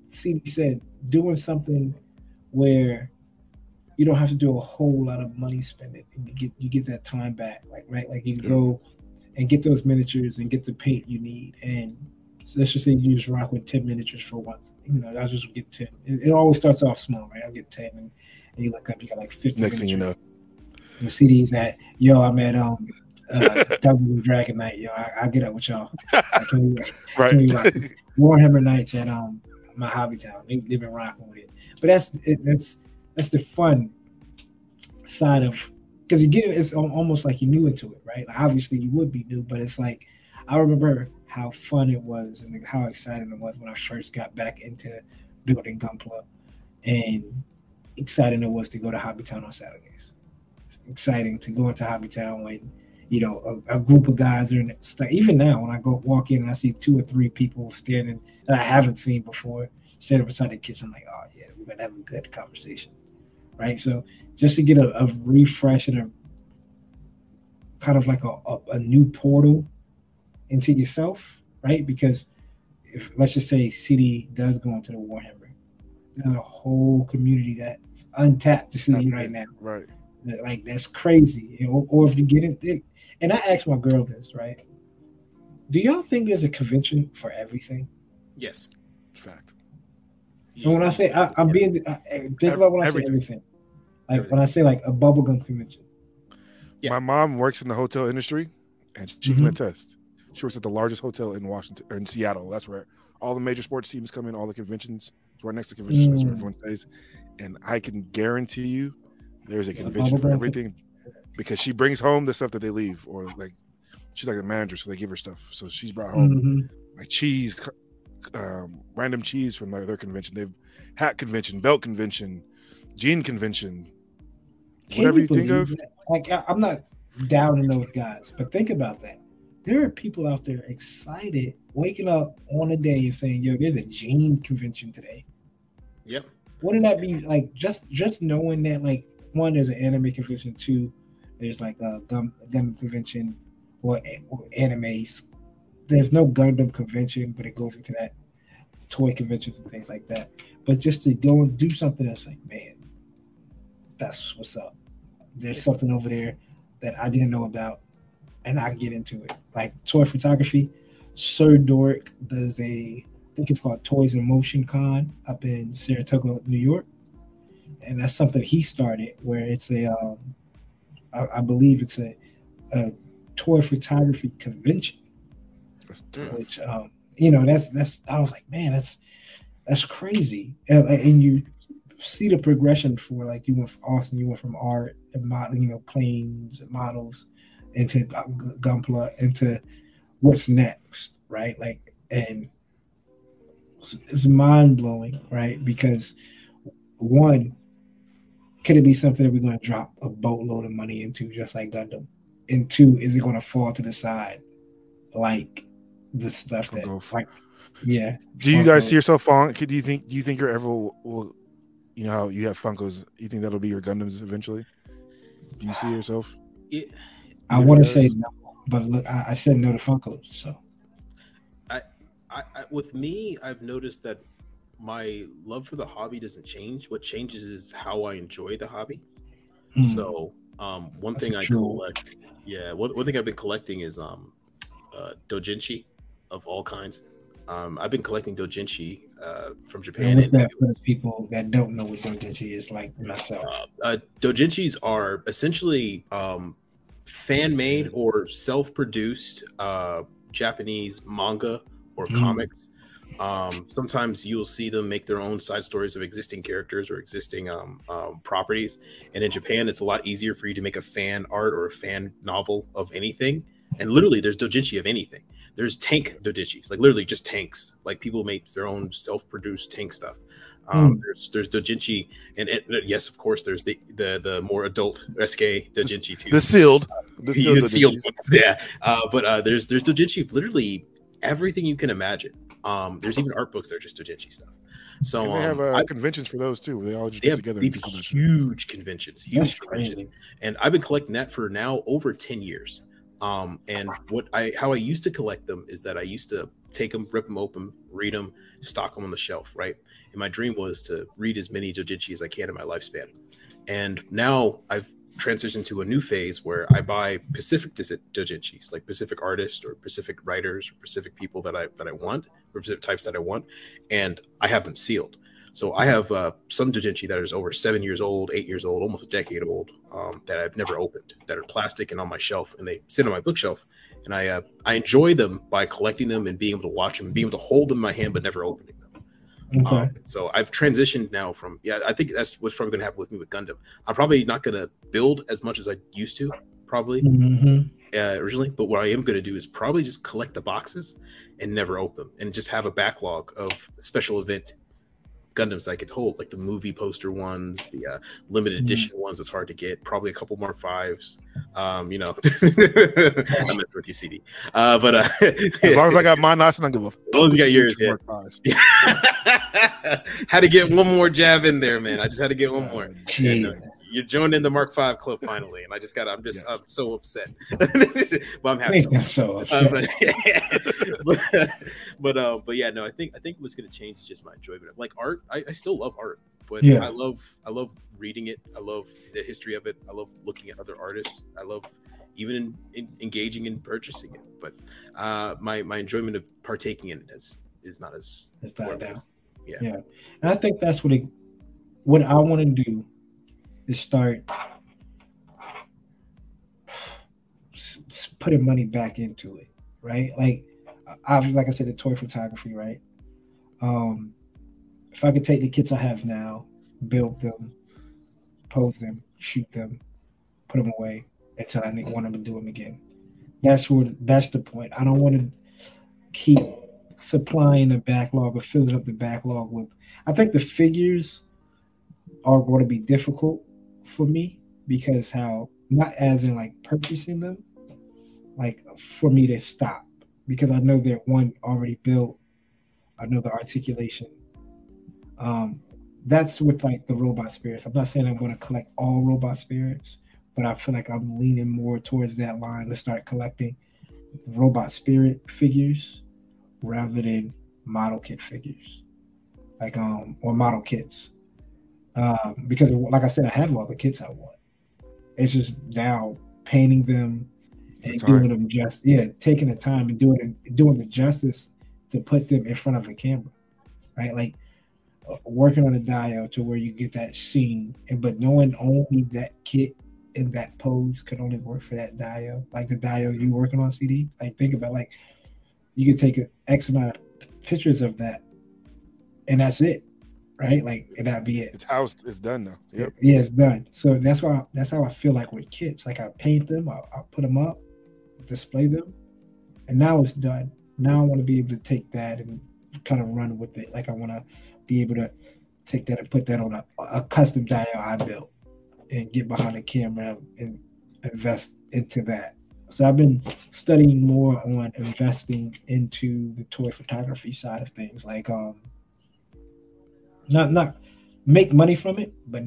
CD said, doing something where you don't have to do a whole lot of money spending and you get you get that time back. Like right, like you can go and get those miniatures and get the paint you need. And so let's just say you just rock with 10 miniatures for once. You know, I'll just get 10. It, it always starts off small, right? I'll get 10 and, and you look up, you got like 50 Next thing you know, You see these at, yo, I'm at um uh W Dragon Night, yo, I, I get up with y'all. Like, can right? can rock Warhammer nights at um my hobby town. They, have been rocking with it. But that's it, that's that's the fun side of because you get it. It's almost like you're new into it, right? Like obviously you would be new, but it's like I remember how fun it was and how excited it was when I first got back into building Gunpla, and exciting it was to go to Hobbytown on Saturdays. exciting to go into Hobbytown when you know a, a group of guys are in it. Even now, when I go walk in and I see two or three people standing that I haven't seen before, standing beside the kids. I'm like, oh yeah, we're gonna have a good conversation, right? So just to get a, a refresh and a kind of like a, a, a new portal into yourself, right? Because if let's just say CD does go into the Warhammer, there's a whole community that's untapped to CD right now. Right. Like that's crazy. Or, or if you get it, and I asked my girl this, right? Do y'all think there's a convention for everything? Yes. Fact. And when I say I, am being, I, think about when I everything. say everything. Like everything. when I say like a bubblegum convention. Yeah. My mom works in the hotel industry, and she mm-hmm. can attest. She works at the largest hotel in Washington in Seattle. That's where all the major sports teams come in, all the conventions. It's right next to convention. Mm. That's where mm. everyone stays. And I can guarantee you, there's a convention for everything because she brings home the stuff that they leave, or like she's like a manager, so they give her stuff. So she's brought home mm-hmm. like cheese, um, random cheese from their, their convention. They've hat convention, belt convention, jean convention, Can whatever you, you think of. Like I'm not down in those guys, but think about that there are people out there excited, waking up on a day and saying, "Yo, there's a gene convention today." Yep. Wouldn't that be like just just knowing that like one, there's an anime convention, two, there's like a gun gun convention or, eh, or animes. There's no Gundam convention, but it goes into that toy conventions and things like that. But just to go and do something that's like, man, that's what's up. There's something over there that I didn't know about and I get into it. Like toy photography, Sir Doric does a, I think it's called Toys in Motion Con up in Saratoga, New York, and that's something he started where it's a, um, I, I believe it's a, a toy photography convention. Which, um, you know, that's that's. I was like, man, that's that's crazy, and, and you see the progression for like you went from Austen, you went from art and modeling, you know, planes, and models, into Gunpla, into what's next, right? Like, and it's, it's mind blowing, right? Because one, could it be something that we're going to drop a boatload of money into, just like Gundam? And two, is it going to fall to the side, like the stuff that, like, yeah. Do you guys see yourself falling? Could do you think? Do you think you're ever will, will you know how you have Funkos? You think that'll be your Gundams eventually? Do you see yourself? It, I want to say no, but look, I, I, said no to Funkos. So, I, I, I, with me, I've noticed that my love for the hobby doesn't change. What changes is how I enjoy the hobby. Mm. So, um, one That's thing I true. collect, yeah, one, one thing I've been collecting is um, uh, dojinshi of all kinds. Um, I've been collecting dojinshi uh, from Japan. And that for people that don't know what dojinshi is, like myself? Uh, uh, dojinshis are essentially um, fan made or self produced uh, Japanese manga or mm. comics. Um, sometimes you'll see them make their own side stories of existing characters or existing um, um, properties. And in Japan, it's a lot easier for you to make a fan art or a fan novel of anything. And literally, there's dojinshi of anything. There's tank dojinshis, like literally just tanks. Like people make their own self-produced tank stuff. Um, mm. There's there's dojinshi, and it, yes, of course, there's the the the more adult SK dojinshi too. The sealed, the sealed, the sealed ones, yeah. Uh, but uh, there's there's dojinshi literally everything you can imagine. Um, there's even art books that are just dojinshi stuff. So and they have uh, I, conventions for those too. They all just get together. These huge conventions, huge conventions, and I've been collecting that for now over ten years. Um, and what I how I used to collect them is that I used to take them, rip them open, read them, stock them on the shelf, right? And my dream was to read as many dojinshi as I can in my lifespan. And now I've transitioned to a new phase where I buy Pacific dojinshis, like Pacific artists or Pacific writers or Pacific people that I that I want, or Pacific types that I want, and I have them sealed. So I have uh, some dojinshi that is over seven years old, eight years old, almost a decade old, um, that I've never opened, that are plastic and on my shelf, and they sit on my bookshelf. And I uh, I enjoy them by collecting them and being able to watch them, and being able to hold them in my hand but never opening them. Okay. Um, so I've transitioned now from yeah. I think that's what's probably going to happen with me with Gundam. I'm probably not going to build as much as I used to, probably Mhm. uh, originally. But what I am going to do is probably just collect the boxes and never open them, and just have a backlog of special event Gundams I could hold, like the movie poster ones, the uh, limited Mhm. edition ones that's hard to get. Probably a couple Mark Fives. Um, you know, I messed with you, CD. Uh, but uh, As long as I got my notch, I don't give a fuck. As long as you got yours, do yeah. Mark had to get one more jab in there, man. I just had to get one more. Uh, You're joined in the Mark Five club finally, and I just got. I'm just. Yes. I'm so upset, but I'm happy. So Uh, upset. but, but, but, uh, but yeah, no, I think I think what's going to change is just my enjoyment. of Like art, I, I still love art, but Yeah. I love I love reading it. I love the history of it. I love looking at other artists. I love even in, in, engaging in purchasing it. But uh, my my enjoyment of partaking in it is is not as It's died where it down. was. And I think that's what it, what I want to do is start putting money back into it, right? Like I like I said, the toy photography, right? Um, if I could take the kits I have now, build them, pose them, shoot them, put them away until I want them to do them again. That's where That's the point. I don't want to keep supplying the backlog or filling up the backlog with. I think the figures are going to be difficult for me because how not as in like purchasing them, like for me to stop because I know they're one already built. I know the articulation. Um, that's with like the robot spirits. I'm not saying I'm going to collect all robot spirits, but I feel like I'm leaning more towards that line to start collecting robot spirit figures rather than model kit figures, like um or model kits. Um, because like I said, I have all the kits I want. It's just now painting them and time. doing them just yeah, taking the time and doing it, doing the justice to put them in front of a camera, right? Like uh, working on a dial to where you get that scene, and but knowing only that kit in that pose could only work for that dial, like the dial you working on CD. Like think about like you could take a X amount of pictures of that, and that's it, right? Like and that'd be it. It's housed. It's done now. Yep. Yeah, it's done. So that's why that's how I feel like with kits. Like I paint them, I, I put them up, display them, and now it's done. Now I want to be able to take that and kind of run with it. Like I want to be able to take that and put that on a, a custom dial I built and get behind the camera and invest into that. So I've been studying more on investing into the toy photography side of things, like um, not not make money from it, but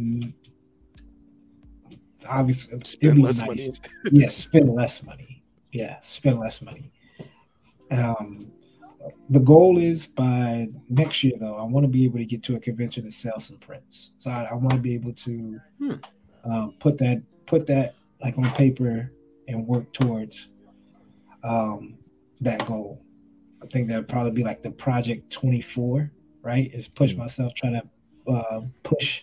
obviously Spend less nice. money. yeah, spend less money. Yeah, spend less money. Um, the goal is by next year, though, I want to be able to get to a convention and sell some prints. So I, I want to be able to Hmm. um, put that put that like on paper and work towards um, that goal. I think that'd probably be like the project 24, right? Is push Hmm. myself, trying to uh, push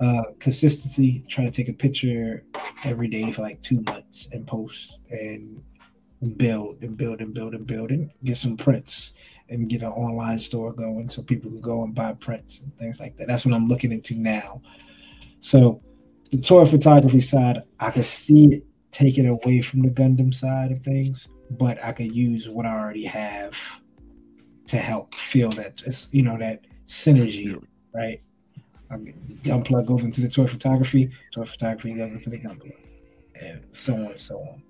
uh, consistency, trying to take a picture every day for like two months and post and build and build and build and build and get some prints and get an online store going so people can go and buy prints and things like that. That's what I'm looking into now. So the toy photography side, I could see it taken away from the Gundam side of things, but I could use what I already have to help fill that just you know that synergy, right? Gunpla goes into the toy photography, toy photography goes into the Gunpla, and so on and so on.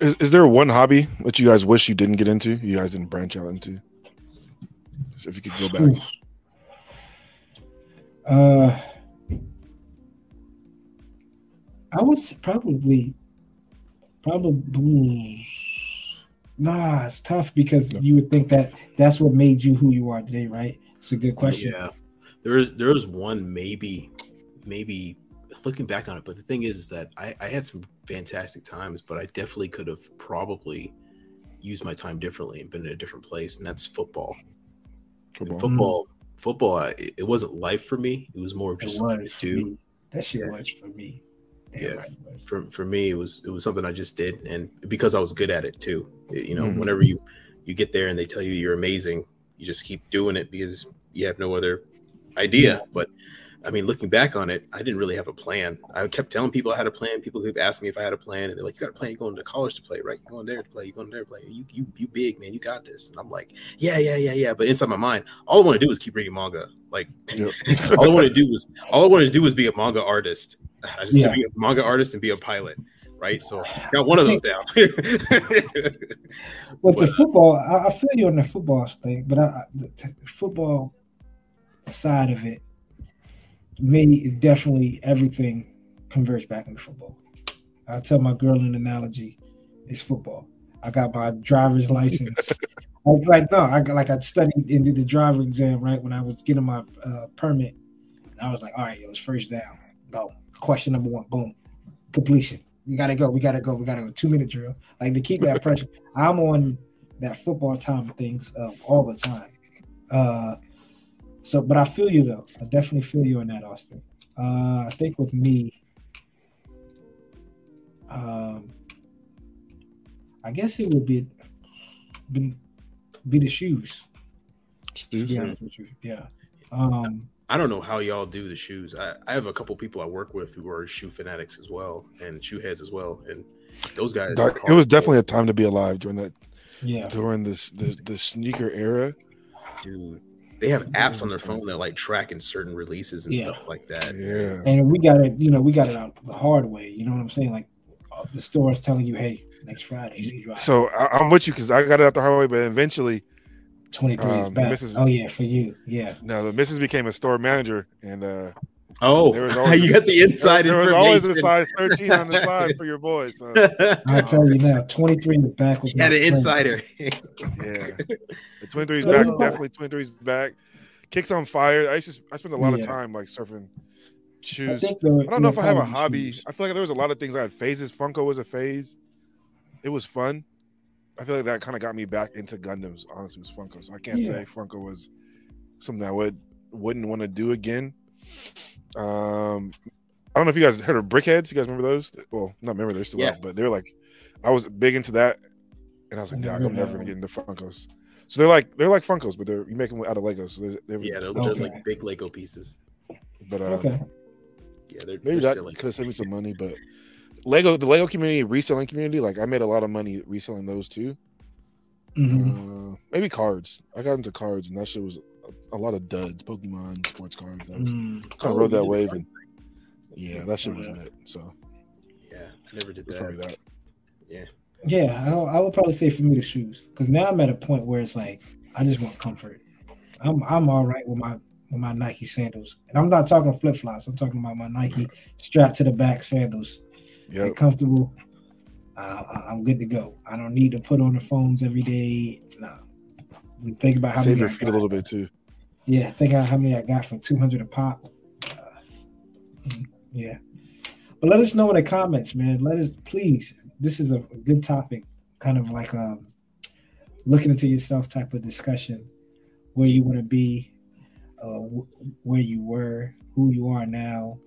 Is, is there one hobby that you guys wish you didn't get into? You guys didn't branch out into. So if you could go back, Uh, I was probably, probably. Nah, it's tough because you would think that that's what made you who you are today, right? It's a good question. Yeah, there is there is one maybe maybe looking back on it, but the thing is is that I, I had some fantastic times, but I definitely could have probably used my time differently and been in a different place, and that's football. And football. Football, mm-hmm. football. I, it wasn't life for me. It was more of just something was to for do. That shit Yeah. was for me. Yeah. right it was. for for me it was it was something I just did and because I was good at it too. It- you know, Mhm. whenever you you get there and they tell you you're amazing, you just keep doing it because you have no other idea. But I mean, looking back on it, I didn't really have a plan. I kept telling people I had a plan. People keep asking me if I had a plan, and they're like, "You got a plan? You're going to college to play, right? You're going there to play. You're going there to play. You, you, you big man. You got this." And I'm like, "Yeah, yeah, yeah, yeah." But inside my mind, all I want to do is keep reading manga. Like, yep. all I want to do was all I wanted to do was be a manga artist. I just yeah. to be a manga artist and be a pilot. Right, so got one of those down. but the football, I, I, feel you on the football thing, but I, the, the football side of it me definitely everything converts back into football. I tell my girl an analogy: it's football. I got my driver's license. like, like no, I like I studied and did the driver exam right when I was getting my uh, permit. And I was like, all right, it was first down. Go. Question number one. Boom. Completion. We gotta go. We gotta go. We gotta go. Two minute drill. Like to keep that pressure. I'm on that football time of things uh, all the time. Uh, so, but I feel you though. I definitely feel you on that, Austen. Uh, I think with me, um, I guess it would be be, be the shoes. Shoes, yeah, yeah. Um, I don't know how y'all do the shoes. I, I have a couple people I work with who are shoe fanatics as well and shoe heads as well, and those guys. it was definitely a time to be alive during that. Yeah. During this the the sneaker era, dude they have apps on their phone that like tracking certain releases and yeah. stuff like that. Yeah. And we got it, you know, we got it out the hard way. You know what I'm saying? Like uh, the store is telling you, hey, next Friday. So I, am with you because I got it out the hard way, but eventually 23 um, back. Mrs. Oh yeah, for you. Yeah. No, the missus became a store manager and uh Oh, there was always, you got the inside there, there was always a size 13 on the side for your boys. So. I tell you now, 23 in the back was had an insider. yeah, the 23 is back. Definitely 23 is back. Kicks on fire. I used to, I spent a lot yeah. of time like surfing shoes. I, I don't know if I have a hobby. Shoes. I feel like there was a lot of things I had phases. Funko was a phase. It was fun. I feel like that kind of got me back into Gundams. Honestly, was Funko. So I can't yeah. say Funko was something I would wouldn't want to do again. Um, I don't know if you guys heard of Brickheadz. You guys remember those? Well, not remember they're still yeah. out, but they're like, I was big into that, and I was like, yeah, I'm never gonna get into Funkos. So they're like they're like Funkos, but they're you make them out of Legos. So they're, they're yeah, they're okay. like big Lego pieces. But uh, okay, yeah, they're maybe they're that could have saved me some money, but Lego the Lego community reselling community, like I made a lot of money reselling those too. Mm-hmm. Uh, maybe cards. I got into cards, and that shit was a, a lot of duds. Pokemon sports cards. I was, mm. kind of rode that wave, and yeah, that shit was lit. So yeah, I never did that. Probably that. Yeah. Yeah, I, I would probably say for me the shoes because now I'm at a point where it's like I just want comfort. I'm I'm all right with my with my Nike sandals, and I'm not talking flip flops. I'm talking about my Nike strap to the back sandals. Yeah, comfortable. Uh, I'm good to go. I don't need to put on the phones every day. No, think about how save your feet a little bit too. Yeah, think about how many I got for 200 a pop. Uh, yeah, but let us know in the comments, man. Let us please. This is a good topic, kind of like a um, looking into yourself type of discussion, where you want to be, uh, where you were, who you are now.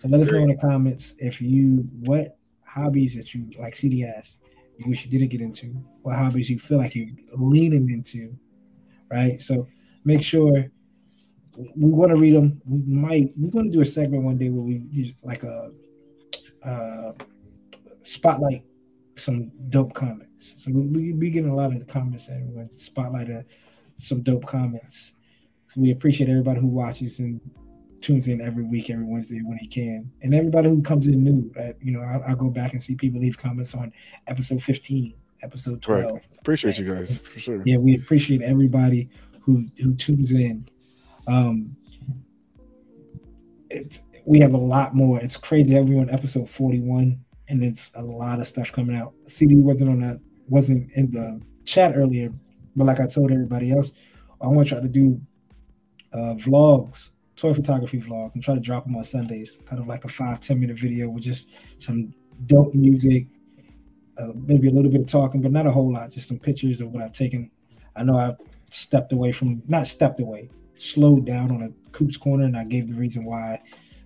So let us know in the comments if you what hobbies that you like CD asked you wish you didn't get into, what hobbies you feel like you're leaning into, right? So make sure we want to read them. We might we're going to do a segment one day where we just like a uh, spotlight some dope comments. So we we be getting a lot of the comments and we're going to spotlight uh, some dope comments. So we appreciate everybody who watches and tunes in every week, every Wednesday when he can, and everybody who comes in new. Right? You know, I, I go back and see people leave comments on episode 15, episode 12. Right. Appreciate you guys for sure. Yeah, we appreciate everybody who who tunes in. Um, it's we have a lot more. It's crazy that we're on episode 41, and it's a lot of stuff coming out. CD wasn't on that, wasn't in the chat earlier, but like I told everybody else, I want to try to do uh, vlogs toy photography vlogs and try to drop them on Sundays, kind of like a five ten minute video with just some dope music, uh, maybe a little bit of talking, but not a whole lot, just some pictures of what I've taken. I know I've stepped away from, not stepped away, slowed down on a Coop's Corner, and I gave the reason why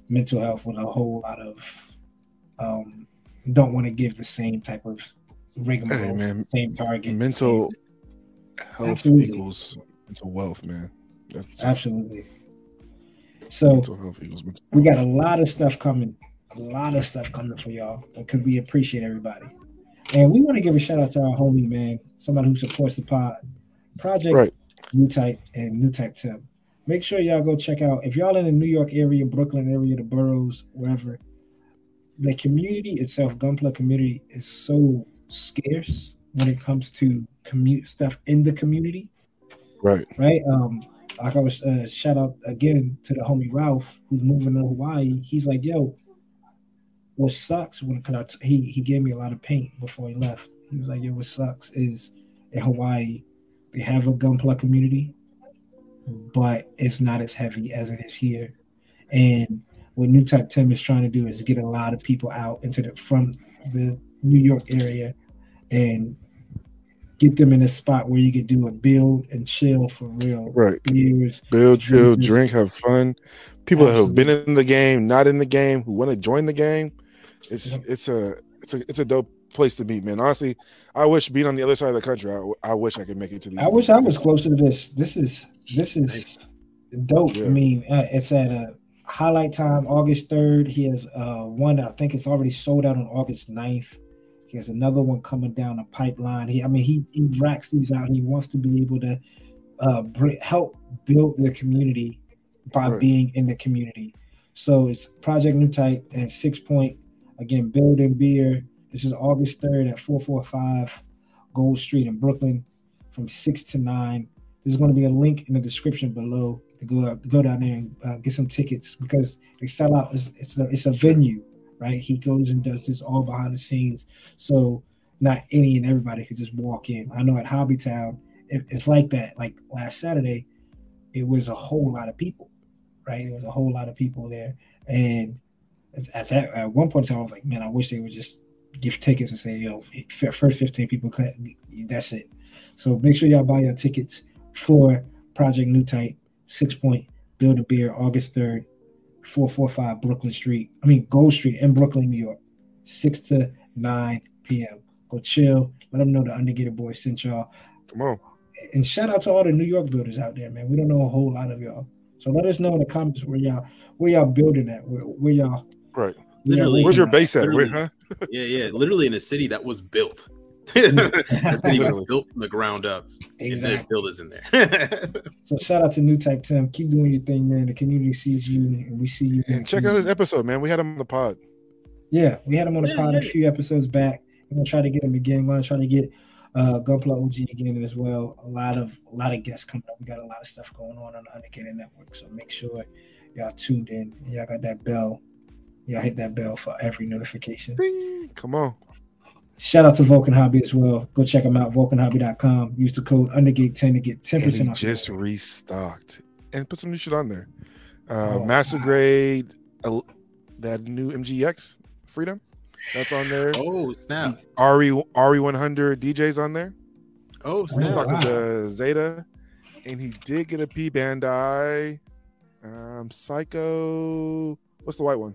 mental health with a whole lot of, um, don't want to give the same type of rigmarole, hey, man. same target. Mental health Absolutely. equals mental wealth, man. That's Absolutely. So mental health equals mental we got a lot of stuff coming, a lot of stuff coming for y'all because we appreciate everybody. And we want to give a shout out to our homie, man, somebody who supports the pod, Project Right. New Type and New Type Tim. Make sure y'all go check out if y'all in the New York area, Brooklyn area, the boroughs, wherever. The community itself, Gunpla community, is so scarce when it comes to commute stuff in the community Right. right? Um, like I was uh, shout out again to the homie Ralph who's moving to Hawaii. He's like, yo, what sucks when cause he he gave me a lot of paint before he left. He was like, yo, what sucks is in Hawaii they have a gunpla community, but it's not as heavy as it is here. And what New Type Tim is trying to do is get a lot of people out into the from the New York area and get them in a spot where you could do a build and chill for real. Right. Beers, Build, chill, drink, have fun. People who have been in the game, not in the game, who want to join the game. It's Yep. it's a it's a it's a dope place to meet, man. Honestly, I wish being on the other side of the country, I, I wish I could make it to these. I wish I was closer to this. This is this is dope. Yeah. I mean, uh, it's at a highlight time, August third. He has uh, one. I think it's already sold out on August 9th. He has another one coming down the pipeline. He, I mean, he he racks these out. He wants to be able to uh, bring, help build the community by Right. being in the community. So it's Project New Type and Six Point again. Building beer. This is August third at four four five Gold Street in Brooklyn from six to nine. There's going to be a link in the description below to go to go down there and uh, get some tickets because they sell out. It's, it's a it's a venue, right? He goes and does this all behind the scenes, so not any and everybody could just walk in. I know at Hobbytown it, it's like that. Like last Saturday, it was a whole lot of people, right? It was a whole lot of people there, and at that at one point in time, I was like, man, I wish they would just give tickets and say, yo, first 15 people, that's it. So make sure y'all buy your tickets for Project New Type, Six Point, Build a Beer, August 3rd, 445 Brooklyn Street. I mean, Gold Street in Brooklyn, New York, 6 to 9 p.m. Go chill. Let them know the Undergated Boys sent y'all. Come on. And shout out to all the New York builders out there, man. We don't know a whole lot of y'all. So let us know in the comments where y'all where y'all building at, where, where y'all Right. where y'all Literally. Where's your at. base at? Where, huh? Yeah, yeah. Literally in a city that was built. That city was built from the ground up. And there's Exactly. builders in there. So shout out to New Type Tim. Keep doing your thing, man. The community sees you and we see you. And check out his episode, man. We had him on the pod. Yeah, we had him on the Yeah, pod a few episodes back. We're gonna try to get him again. We're gonna try to get uh Gunpla OG again as well. A lot of a lot of guests coming up. We got a lot of stuff going on on the Undergated Network. So make sure y'all tuned in. Y'all got that bell. Y'all hit that bell for every notification. Ding. Come on. Shout out to Vulcan Hobby as well. Go check them out, vulcanhobby.com. Use the code Undergate10 to get 10% And off. just restocked and put some new shit on there. Uh, Oh, Master wow. grade, uh, that new MGX Freedom, that's on there. oh snap! RE RE100 DJs on there. Oh He's snap! wow. talking to Zeta, and he did get a P Bandai. Um, Psycho. What's the white one?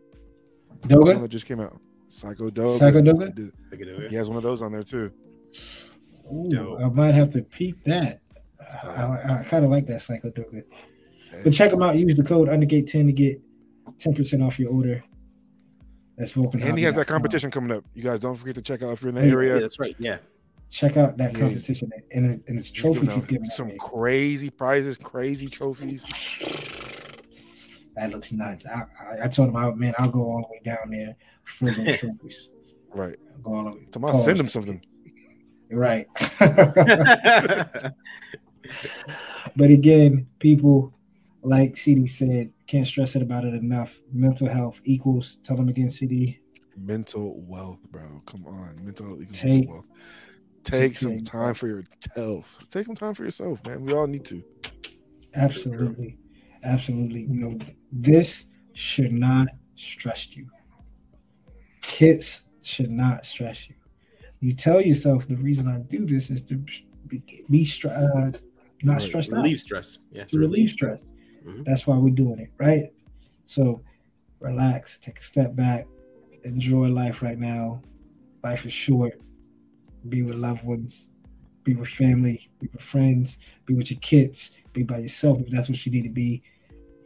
The one that just came out. Psycho Doga. Psycho Doga? He, did- Look at it. he has one of those on there too. Ooh, I might have to peep that. I, I, I kind of like that Psycho Doga. But check them out. Use the code Undergate10 to get 10% off your order. That's Vulcan And he has that competition coming up. You guys don't forget to check out if you're in the Hey, Yeah, area. that's right. Yeah. Check out that Yeah, competition and, it- and it's He's giving trophies he's out giving some away. crazy prizes, crazy trophies. That looks nuts. I, I, I told him, I, man, I'll go all the way down there for those trophies. Right. I'll go all the way. Tomorrow, send them something. Right. but again, people, like CD said, can't stress it about it enough. Mental health equals, tell them again, CD, Mental wealth, bro. Come on. Mental health equals Take- mental wealth. Take take some care time for yourself. Take some time for yourself, man. We all need to. Absolutely. Absolutely. You know, this should not stress you. Kids should not stress you. You tell yourself the reason I do this is to be, be stre- uh, not Right. stressed out, relieve stress. Yeah. to relieve stress. Mhm. That's why we're doing it, right? So relax, take a step back, enjoy life right now. Life is short. Be with loved ones, be with family, be with friends, be with your kids, be by yourself if that's what you need to be.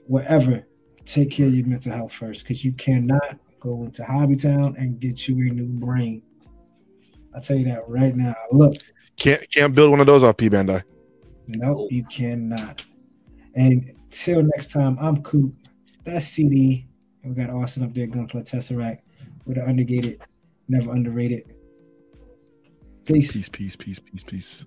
Whatever, take care of your mental health first because you cannot go into Hobbytown and get you a new brain. I'll tell you that right now. Look, Can't can't build one of those off P Bandai. no, you cannot. And till next time, I'm Coop. That's CD. And we got Austen up there, Gunpla Tesseract. We're the undergated, never underrated. Peace. Peace, peace, peace, peace, peace.